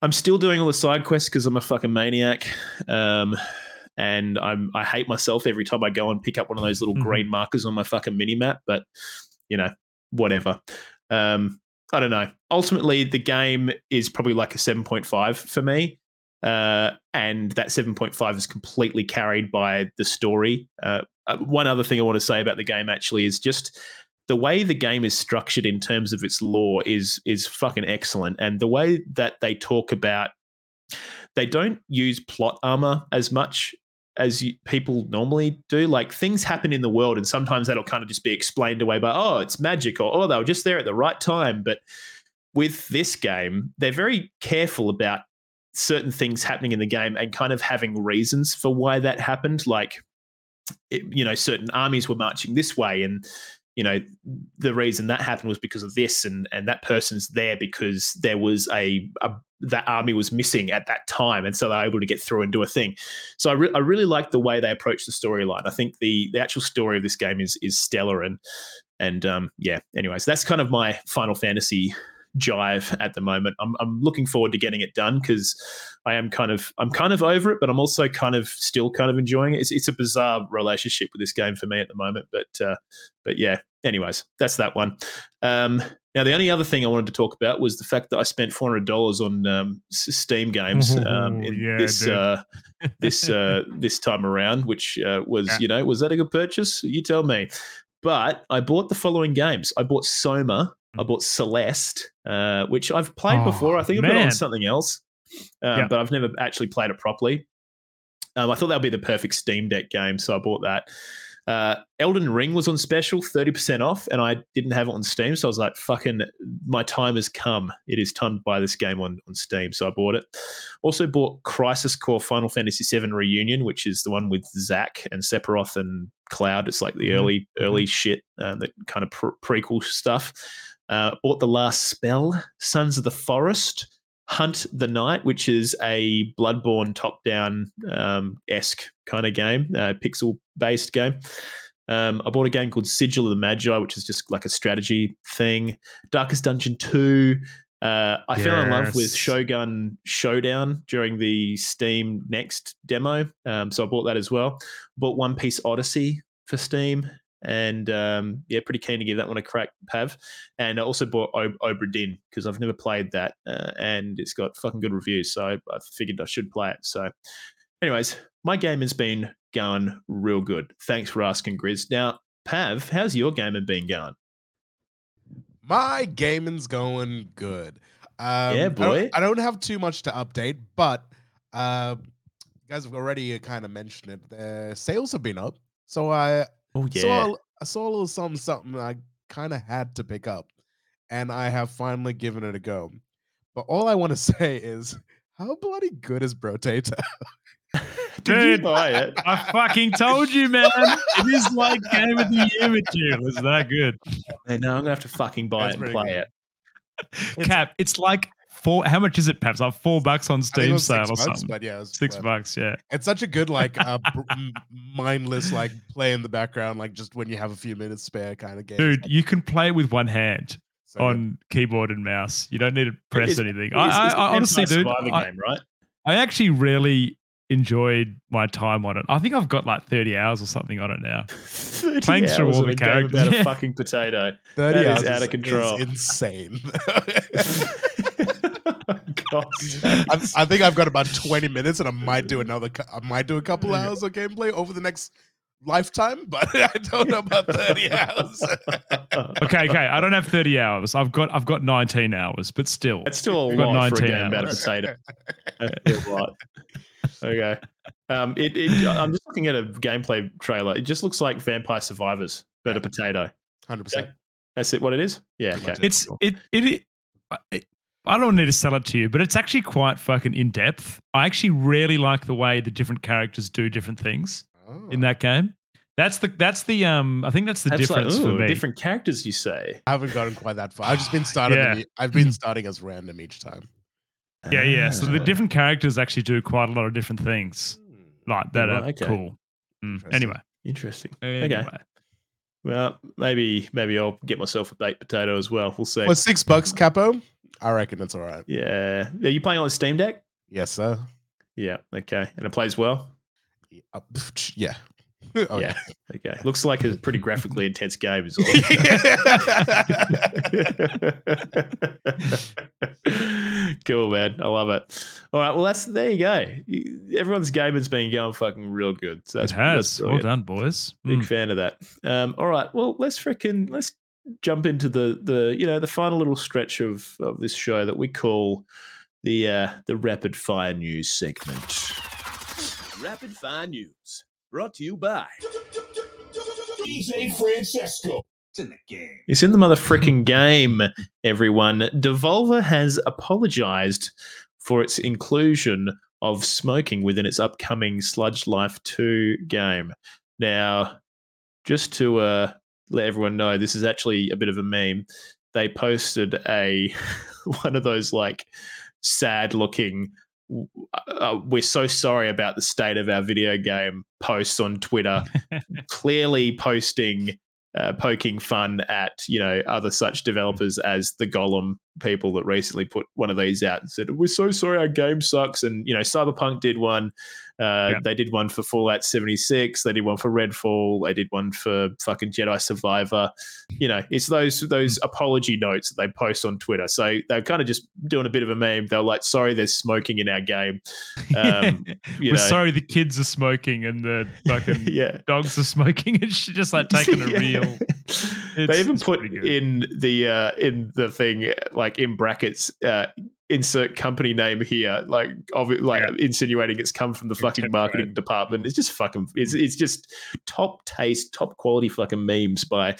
I'm still doing all the side quests because I'm a fucking maniac. Um, and I'm I hate myself every time I go and pick up one of those little Mhm. green markers on my fucking mini map, but you know, whatever. Um, I don't know. Ultimately, the game is probably like a 7.5 for me. Uh, and that 7.5 is completely carried by the story. Uh, uh, one other thing I want to say about the game actually is just the way the game is structured in terms of its lore is is fucking excellent, and the way that they talk about they don't use plot armor as much as you, people normally do. Like things happen in the world, and sometimes that'll kind of just be explained away by, oh, it's magic, or oh, they were just there at the right time. But with this game, they're very careful about certain things happening in the game and kind of having reasons for why that happened. Like, it, you know, certain armies were marching this way, and you know the reason that happened was because of this, and and that person's there because there was a, a that army was missing at that time, and so they're able to get through and do a thing. So I, re- I really like the way they approach the storyline. I think the the actual story of this game is is stellar, and and um, yeah. Anyways, that's kind of my Final Fantasy jive at the moment. I'm I'm looking forward to getting it done because I am kind of I'm kind of over it, but I'm also kind of still kind of enjoying it. It's it's a bizarre relationship with this game for me at the moment, but uh, but yeah. Anyways, that's that one. Um, now the only other thing I wanted to talk about was the fact that I spent four hundred dollars on um, Steam games um, in yeah, this uh, <laughs> this uh, this time around, which uh, was Yeah. you know was that a good purchase? You tell me. But I bought the following games. I bought Soma. I bought Celeste, uh, which I've played Oh, before. I think I've been on something else, um, Yeah. but I've never actually played it properly. Um, I thought that would be the perfect Steam Deck game, so I bought that. Uh, Elden Ring was on special, 30% off, and I didn't have it on Steam. So I was like, fucking, my time has come. It is time to buy this game on, on Steam. So I bought it. Also bought Crisis Core Final Fantasy VII Reunion, which is the one with Zack and Sephiroth and Cloud. It's like the Mhm. early, early shit, uh, the kind of pre- prequel stuff. Uh, bought The Last Spell, Sons of the Forest, Hunt the Night, which is a Bloodborne top-down um, esque kind of game, uh, pixel-based game. Um, I bought a game called Sigil of the Magi, which is just like a strategy thing. Darkest Dungeon 2. Uh, I fell in love with Yes. Shogun Showdown during the Steam Next demo. Um, so I bought that as well. Bought One Piece Odyssey for Steam. And um, yeah, pretty keen to give that one a crack, Pav. And I also bought o- Obra because I've never played that, uh, and it's got fucking good reviews. So I, I figured I should play it. So, anyways, my game has been going real good. Thanks for asking, Grizz. Now, Pav, how's your gaming been going? My gaming's going good. Um, Yeah, I boy. don't, I don't have too much to update, but uh, you guys have already kind of mentioned it. The sales have been up, so I Oh yeah. saw a- I saw a little something something I kind of had to pick up, and I have finally given it a go. But all I want to <laughs> say is, how bloody good is Brotato? <laughs> Did you Dude. buy it? I fucking told you, man. It is like game of the year material. It's that good. Hey, no, I'm gonna have to fucking buy That's it and play good. it. Cap, it's like four. How much is it, Paps? Like four bucks on I think it Steam was sale six or bucks, something. but yeah, it was Six bucks, yeah. It's such a good like uh, <laughs> mindless like play in the background, like just when you have a few minutes spare kind of game. Dude, you can play with one hand So good. on keyboard and mouse. You don't need to press It's- anything. It's, I, I, it's a I honestly, Vampire dude, Survivor I, game, right? I actually really enjoyed my time on it. I think I've got like 30 hours or something on it now. <laughs> 30 Playing through all the characters. about Yeah. a fucking potato. 30 That is hours out of control. insane. <laughs> God. <laughs> I, I think I've got about 20 minutes and I might do another I might do a couple hours of gameplay over the next lifetime, but <laughs> I don't know about 30 <laughs> hours. Okay, okay. I don't have 30 hours. I've got I've got 19 hours, but still. That's still a We've got lot for a 19 game about a hours. potato. That's a lot. Okay. Um, it, it, I'm just looking at a gameplay trailer. It just looks like Vampire Survivors, but a potato. 100%. That's it. What it is? Yeah. Okay. It's it it, it I don't need to sell it to you, but it's actually quite fucking in depth. I actually really like the way the different characters do different things Oh. in that game. That's the that's the um I think that's the That's like, difference for me. different characters, you say? I haven't gotten quite that far. I've just been starting. Yeah. them I've been starting as random each time. Yeah, yeah. So the Ah. different characters actually do quite a lot of different things like that right, are okay. cool. Mm, Interesting. Anyway, Interesting. anyway. Okay. Well, maybe maybe I'll get myself a baked potato as well. We'll see. For six bucks, Capo, I reckon it's all right. Yeah. Are you playing on the Steam Deck? Yes, sir. Yeah. Okay. And it plays well. Yeah. Uh, yeah. <laughs> Oh, yeah. Okay. Looks like a pretty graphically intense game as <laughs> well. <laughs> cool, man. I love it. All right. Well, that's there you go. Everyone's game has been going fucking real good. So It that's, has. that's Well done, boys. Big Mm. fan of that. Um, all right. Well, let's freaking let's jump into the the you know the final little stretch of of this show that we call the uh the rapid fire news segment. Rapid Fire News, brought to you by DJ Francesco. It's in the game. It's in the mother freaking game, everyone. Devolver has apologized for its inclusion of smoking within its upcoming Sludge Life 2 game. Now, just to uh, let everyone know, this is actually a bit of a meme. They posted a <laughs> one of those like sad looking uh, we're so sorry about the state of our video game posts on Twitter <laughs> clearly posting uh, poking fun at you know other such developers as the Gollum people that recently put one of these out and said we're so sorry our game sucks and you know Cyberpunk did one uh, Yeah. they did one for Fallout 76 they did one for Redfall they did one for fucking Jedi Survivor you know it's those those apology notes that they post on Twitter so they're kind of just doing a bit of a meme they're like sorry there's smoking in our game um, <laughs> you We're know. sorry the kids are smoking and the fucking <laughs> yeah dogs are smoking. <laughs> It's just like taking a Yeah. real. they even put in the uh in the thing like in brackets uh insert company name here like of it like Yeah. insinuating it's come from the fucking marketing right. department it's just fucking it's it's just top taste top quality fucking memes by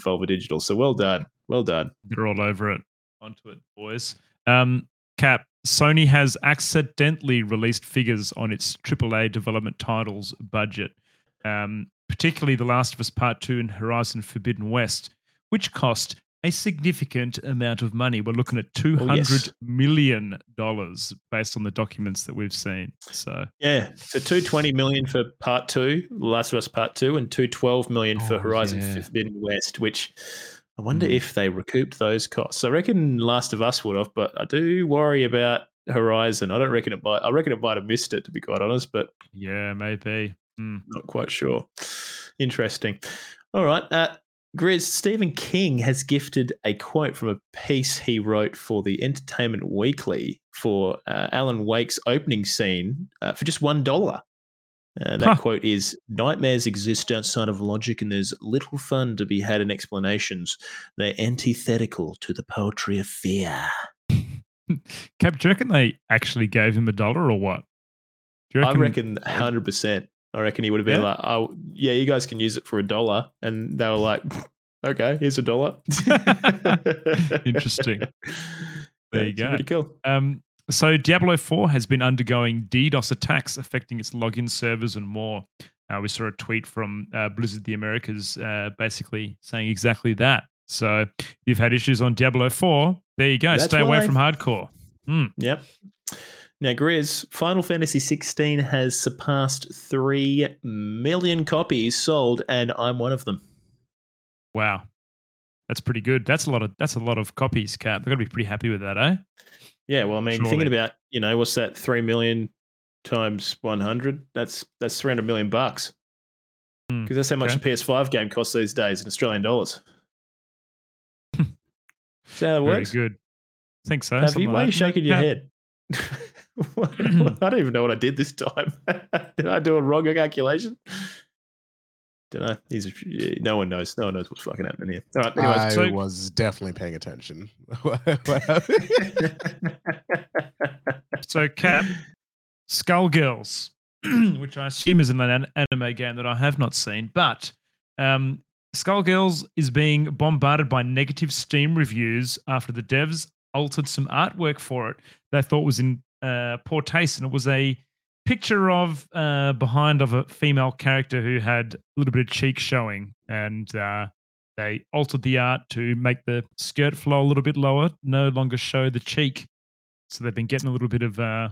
Devolver Digital so well done well done They're all over it. Onto it, boys. Um, Cap, Sony has accidentally released figures on its AAA development titles budget, um, particularly The Last of Us Part 2 and Horizon Forbidden West, which cost a significant amount of money. We're looking at two hundred yes. million dollars based on the documents that we've seen. So yeah so 220 million for part two last of us part two and 212 million for Oh, horizon yeah. forbidden west which i wonder Mm. if they recouped those costs i reckon last of us would have but i do worry about horizon i don't reckon it might i reckon it might have missed it to be quite honest but yeah, maybe. Mm. not quite sure interesting all right uh Grizz, Stephen King has gifted a quote from a piece he wrote for the Entertainment Weekly for uh, Alan Wake's opening scene uh, for just one dollar. Uh, that Huh. quote is Nightmares exist outside of logic, and there's little fun to be had in explanations. They're antithetical to the poetry of fear. <laughs> Cap, do you reckon they actually gave him a dollar or what? You I reckon 100%. I reckon he would have been Yeah? like, oh, yeah, you guys can use it for a dollar. And they were like, <laughs> okay, here's a dollar. <laughs> Interesting. <laughs> There you go. Pretty cool. Um, so Diablo 4 has been undergoing DDoS attacks affecting its login servers and more. Uh, we saw a tweet from uh, Blizzard the Americas uh, basically saying exactly that. So if you've had issues on Diablo 4, there you go. That's Stay away why. from hardcore. Yep. Now, Grizz, Final Fantasy 16 has surpassed 3 million copies sold, and I'm one of them. Wow. That's pretty good. That's a lot of that's a lot of copies, Cap. They're gonna be pretty happy with that, eh? Yeah, well, I mean, Surely. thinking about you know what's that three million times one hundred? That's that's three hundred million bucks. Hmm, Because that's how much okay. a PS5 game costs these days in Australian dollars. <laughs> How that Very works? good. think so. Have you, why are you shaking your Yeah. head? <laughs> I don't even know what I did this time. <laughs> did I do a wrong calculation? Don't know. He's no one knows. No one knows what's fucking happening here. All right. Anyways, I so- was definitely paying attention. <laughs> So, Cap, Skullgirls, <clears throat> which I assume is an an- anime game that I have not seen, but um, Skullgirls is being bombarded by negative Steam reviews after the devs altered some artwork for it they thought was in uh, poor taste, and it was a picture of uh, behind of a female character who had a little bit of cheek showing, and uh, they altered the art to make the skirt flow a little bit lower, no longer show the cheek. So they've been getting a little bit of. Uh,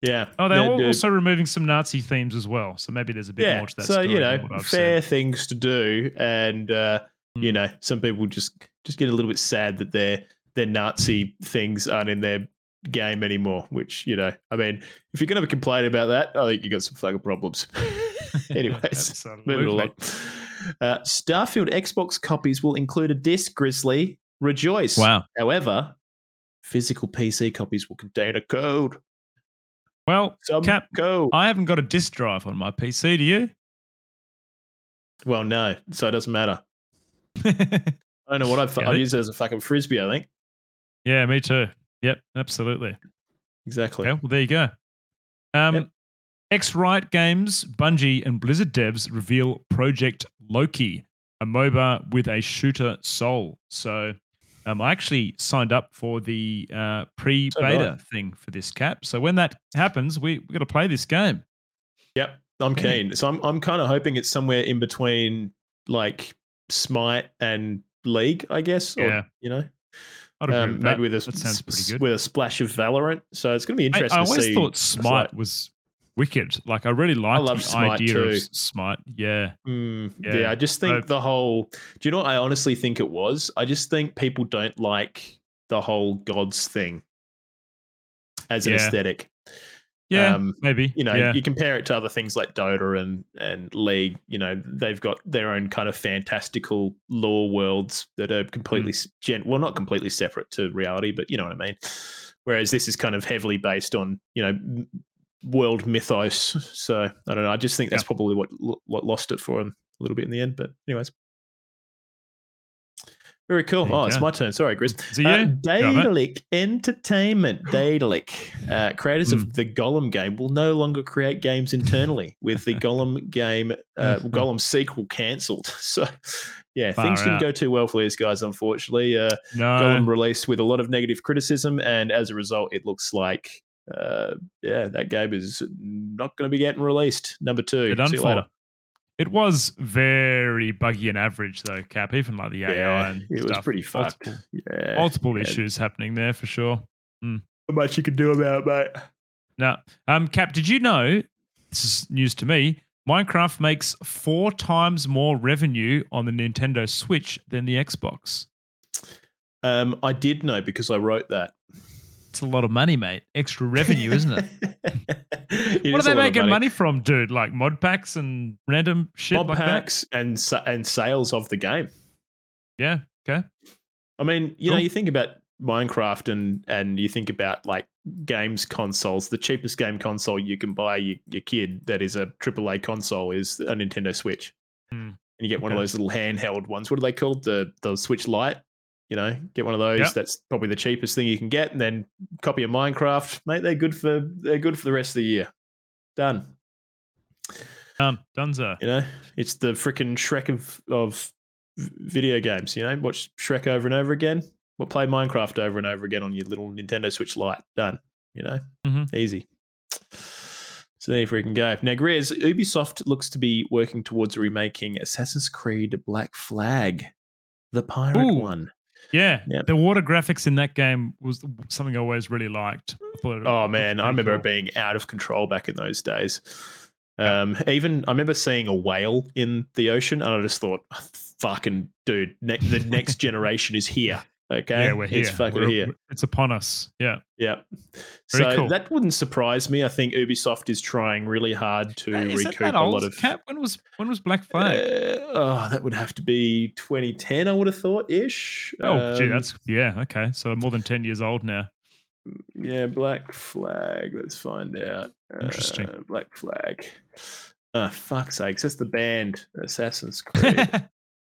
yeah. oh, they're Yeah, al- dude. also removing some Nazi themes as well. So maybe there's a bit yeah. more to that so you know, than what I've fair said. things to do, and uh, you Hmm. know, some people just just get a little bit sad that their their Nazi things aren't in their game anymore. Which you know, I mean, if you're going to complain about that, I think you got some fucking problems. <laughs> Anyways, <laughs> moving along. Uh, Starfield Xbox copies will include a disc. Grizzly, rejoice! Wow. However, physical PC copies will contain a code. Well, Some Cap, code. I haven't got a disk drive on my PC. Do you? well, no, so it doesn't matter. <laughs> I don't know what I've, I've they- used it as a fucking frisbee. I think yeah, me too. Yep, absolutely. exactly. Okay, well, there you go. Um, Yep. X Riot Games, Bungie, and Blizzard devs reveal Project Loki, a MOBA with a shooter soul. So, um, I actually signed up for the uh, pre-beta So thing for this cap. So when that happens, we we got to play this game. Yep, I'm keen. So I'm I'm kind of hoping it's somewhere in between like Smite and League, I guess. Or, Yeah. you know, um, maybe that. with a that sounds pretty good. with a splash of Valorant. So it's going to be interesting. I to always thought Smite was wicked. Like I really liked love the Smite idea too. of Smite. Yeah. Mm, Yeah, yeah. I just think so- the whole. Do you know what I honestly think it was? I just think people don't like the whole gods thing as an Yeah. aesthetic. Yeah, Um, maybe. you know, yeah. you compare it to other things like Dota and and League. You know, they've got their own kind of fantastical lore worlds that are completely Mm. gen- well, not completely separate to reality, but you know what I mean. Whereas this is kind of heavily based on you know world mythos. So I don't know. I just think that's Yeah. probably what what lost it for them a little bit in the end. But anyways. Very cool. There Oh, it's go. my turn. Sorry, Chris. Is it Uh. Daedalic Entertainment, <gasps> Daedalic, uh, creators Hmm. of the Gollum game, will no longer create games internally with the <laughs> Gollum game, uh, <laughs> Gollum sequel cancelled. <laughs> So, yeah, Far things didn't go too well for these guys, unfortunately. Uh, No. Gollum released with a lot of negative criticism, and as a result, it looks like, uh, yeah, that game is not going to be getting released. Number two. They're done See you for. later. It was very buggy and average though, Cap. Even like the AI Yeah, and it was pretty fucked. Multiple, Yeah, multiple yeah. issues happening there for sure. Not much you can do about it, mate. Now, um, Cap, did you know? This is news to me. Minecraft makes four times more revenue on the Nintendo Switch than the Xbox. Um, I did know because I wrote that. It's a lot of money, mate. Extra revenue, isn't it? it <laughs> what is are they making money. from, dude? Like mod packs and random shit Mob like that? packs and and sales of the game. Yeah. Okay. I mean, you know, you think about Minecraft and and you think about like games consoles. The cheapest game console you can buy your, your kid that is a AAA console is a Nintendo Switch. Hmm. And you get one of those little handheld ones. What are they called? The the Switch Lite. You know, get one of those. Yep. That's probably the cheapest thing you can get, and then copy a Minecraft, mate. They're good for they're good for the rest of the year. Done. Um, Dunzo. You know, it's the freaking Shrek of of video games. You know, watch Shrek over and over again. Well, play Minecraft over and over again on your little Nintendo Switch Lite. Done. You know, mm-hmm. easy. So there you freaking go. Now, Grizz, Ubisoft looks to be working towards remaking Assassin's Creed Black Flag, the pirate Ooh. one. Yeah. Yep. The water graphics in that game was something I always really liked. I thought it Oh man, I remember cool. it being out of control back in those days. Um, even I remember seeing a whale in the ocean, and I just thought, "Oh, "Fucking dude, ne- the next <laughs> generation is here." Okay, Yeah, we're here. It's fucking We're- here. It's upon us. Yeah. Yeah. Very so cool. that wouldn't surprise me. I think Ubisoft is trying really hard to Uh, recoup a lot of. Cap? When was when was Black Flag? Uh, oh, that would have to be 2010, I would have thought ish. oh, gee, Um, that's yeah. Okay, so more than ten years old now. yeah. Black Flag. Let's find out. Interesting. Uh, Black Flag. Oh, fuck's sakes! That's the band Assassin's <laughs> Creed.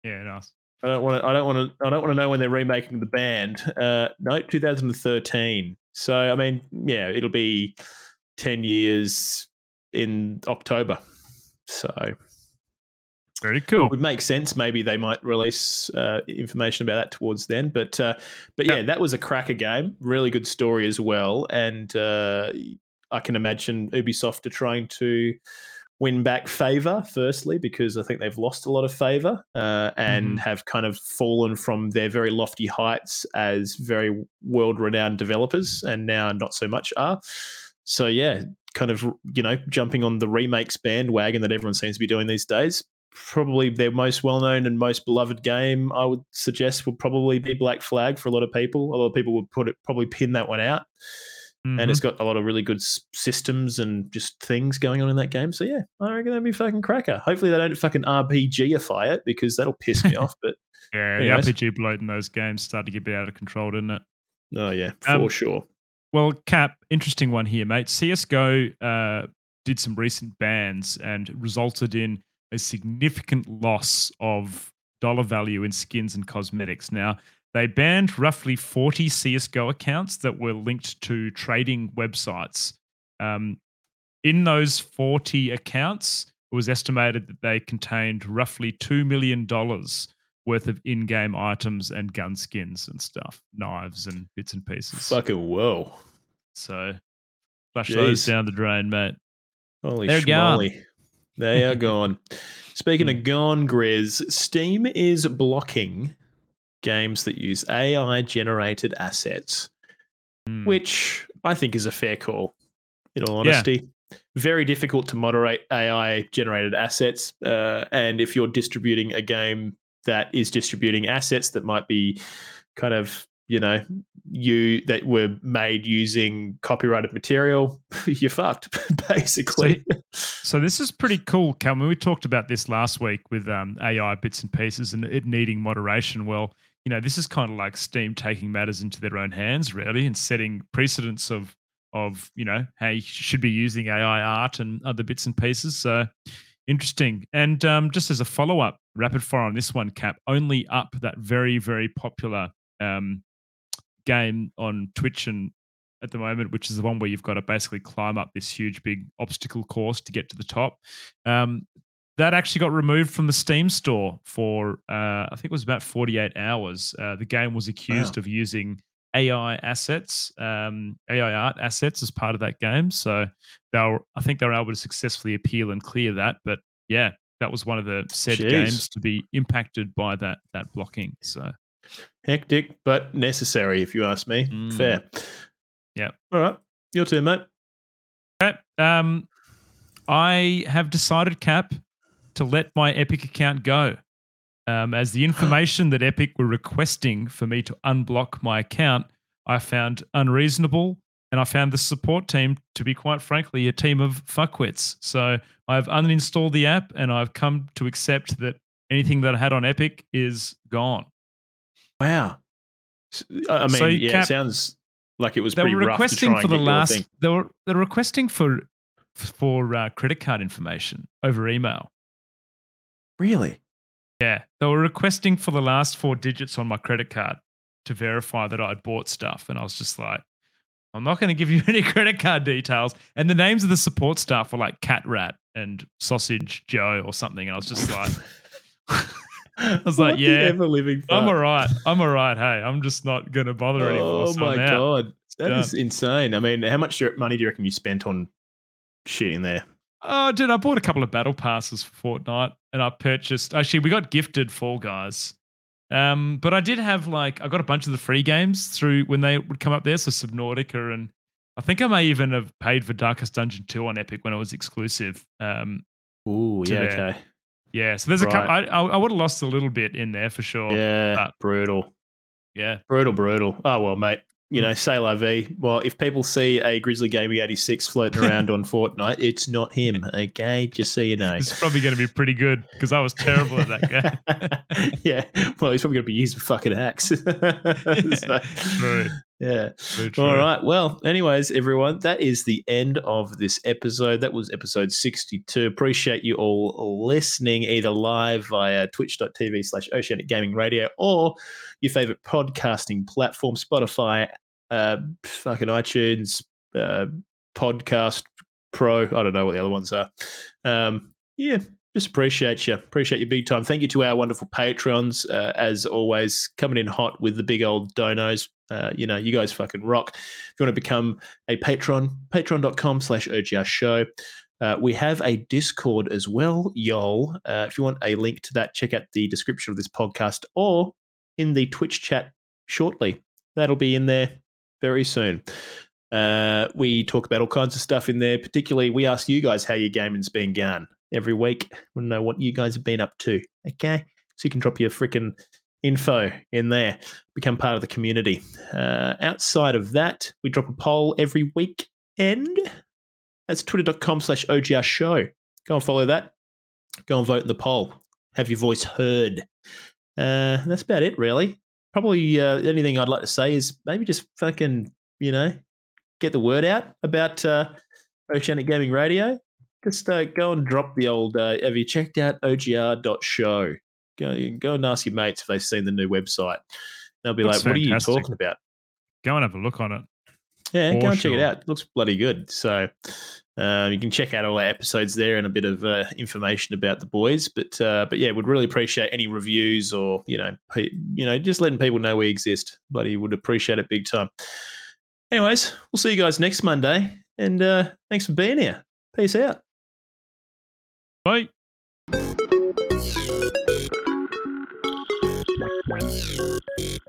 yeah, nice. I don't want to. I don't want to. I don't want to know when they're remaking the band. Uh, no, 2013. So I mean, yeah, it'll be 10 years in October. So Very cool. it would make sense. Maybe they might release uh, information about that towards then. But uh, but yeah, Yeah. that was a cracker game. Really good story as well. And uh, I can imagine Ubisoft are trying to win back favor firstly because i think they've lost a lot of favor uh, and Mhm. have kind of fallen from their very lofty heights as very world renowned developers and now not so much are. So yeah kind of you know jumping on the remakes bandwagon that everyone seems to be doing these days probably their most well-known and most beloved game i would suggest would probably be black flag for a lot of people. A lot of people would put it probably pin that one out Mhm. and it's got a lot of really good s- systems and just things going on in that game. So yeah, I reckon that'd be fucking cracker. Hopefully they don't fucking RPGify it because that'll piss me <laughs> off. But yeah, anyways. the RPG bloat in those games started to get a bit out of control, didn't it? oh yeah, for Um, sure. Well, Cap, interesting one here, mate. CSGO uh, did some recent bans and resulted in a significant loss of dollar value in skins and cosmetics. Now, they banned roughly 40 CSGO accounts that were linked to trading websites. Um, in those 40 accounts, it was estimated that they contained roughly $2 million worth of in game items and gun skins and stuff, knives and bits and pieces. Fucking whoa. So flush those Jeez. down the drain, mate. Holy They're gone. They are <laughs> gone. Speaking of gone, Grizz, Steam is blocking games that use AI generated assets, Hmm. which I think is a fair call, in all Yeah. honesty. Very difficult to moderate AI generated assets. Uh, and if you're distributing a game that is distributing assets that might be kind of, you know, you that were made using copyrighted material, <laughs> you're fucked, <laughs> basically. So this is pretty cool, Calvin. We talked about this last week with um, AI bits and pieces and it needing moderation. Well, you know, this is kind of like Steam taking matters into their own hands, really, and setting precedents of of you know how you should be using AI art and other bits and pieces. So interesting. And um, just as a follow up, rapid fire on this one, Cap. Only up that very very popular um, game on Twitch and at the moment, which is the one where you've got to basically climb up this huge big obstacle course to get to the top. Um, that actually got removed from the Steam store for uh, I think it was about 48 hours. Uh, the game was accused of using AI assets, um, AI art assets as part of that game. So they were, I think they were able to successfully appeal and clear that. But yeah, that was one of the said Jeez. games to be impacted by that that blocking. So Hectic, but necessary, if you ask me. Mm. Fair. Yep. All right. Your turn, mate. Okay. Um, I have decided, Cap, to let my Epic account go. Um, as the information that Epic were requesting for me to unblock my account, I found unreasonable, and I found the support team to be quite frankly a team of fuckwits. So I've uninstalled the app, and I've come to accept that anything that I had on Epic is gone. Wow. I mean, So, yeah, Cap, it sounds like it was They pretty were requesting for the last. They were they're requesting for for uh, credit card information over email. Really? Yeah, they were requesting for the last four digits on my credit card to verify that I'd bought stuff, and I was just like, I'm not going to give you <laughs> any credit card details. And the names of the support staff were like Cat Rat and Sausage Joe or something, and I was just like, <laughs> I was like, What the yeah, I'm all right, I'm all right. Hey, I'm just not going to bother anymore. Oh so my god, that Done. is insane. I mean, how much money do you reckon you spent on shit in there? Oh, dude, I bought a couple of battle passes for Fortnite, and I purchased. Actually, we got gifted Fall Guys, um, but I did have like I got a bunch of the free games through when they would come up there, so Subnautica, and I think I may even have paid for Darkest Dungeon two on Epic when it was exclusive. Um, Ooh, yeah, there. okay, yeah, so there's a couple. I, I, I would have lost a little bit in there for sure. yeah, brutal. Yeah. Brutal, brutal. Oh well, mate. You hmm. know, say la vie. Well, if people see a Grizzly Gaming 86 floating around on <laughs> Fortnite, it's not him. Okay, just so you know. Is probably going to be pretty good because I was terrible at that game. <laughs> yeah. Well, he's probably going to be using fucking hacks. <laughs> So, True. Yeah. All right. Well, anyways, everyone, that is the end of this episode. That was episode 62. Appreciate you all listening either live via twitch.tv slash oceanic gaming radio or your favorite podcasting platform, Spotify, uh, fucking iTunes, uh, Podcast Pro. I don't know what the other ones are. Um, yeah, just appreciate you. Appreciate you big time. Thank you to our wonderful patrons, uh, as always, coming in hot with the big old donos. Uh, you know, you guys fucking rock. If you want to become a patron, patreon.com slash OGR show. Uh, we have a Discord as well, y'all. Uh, if you want a link to that, check out the description of this podcast or in the Twitch chat shortly. That'll be in there very soon. Uh, we talk about all kinds of stuff in there. Particularly, we ask you guys how your gaming's been going every week. We know what you guys have been up to. Okay, so you can drop your freaking info in there, become part of the community. Uh, outside of that, we drop a poll every weekend. That's twitter.com slash OGR show. Go and follow that. Go and vote in the poll. Have your voice heard. Uh, that's about it, really. Probably uh, anything I'd like to say is maybe just fucking, you know, get the word out about uh, Oceanic Gaming Radio. Just uh, go and drop the old. Uh, have you checked out ogr.show? Go, go and ask your mates if they've seen the new website. They'll be Looks like, "What are you talking about?" Go and have a look on it. Yeah, go and check it out. It looks bloody good. So uh, you can check out all our episodes there and a bit of uh, information about the boys. But uh, but yeah, would really appreciate any reviews or you know pe- you know just letting people know we exist. Bloody would appreciate it big time. Anyways, we'll see you guys next Monday, and uh, thanks for being here. Peace out. Bye.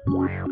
Wow.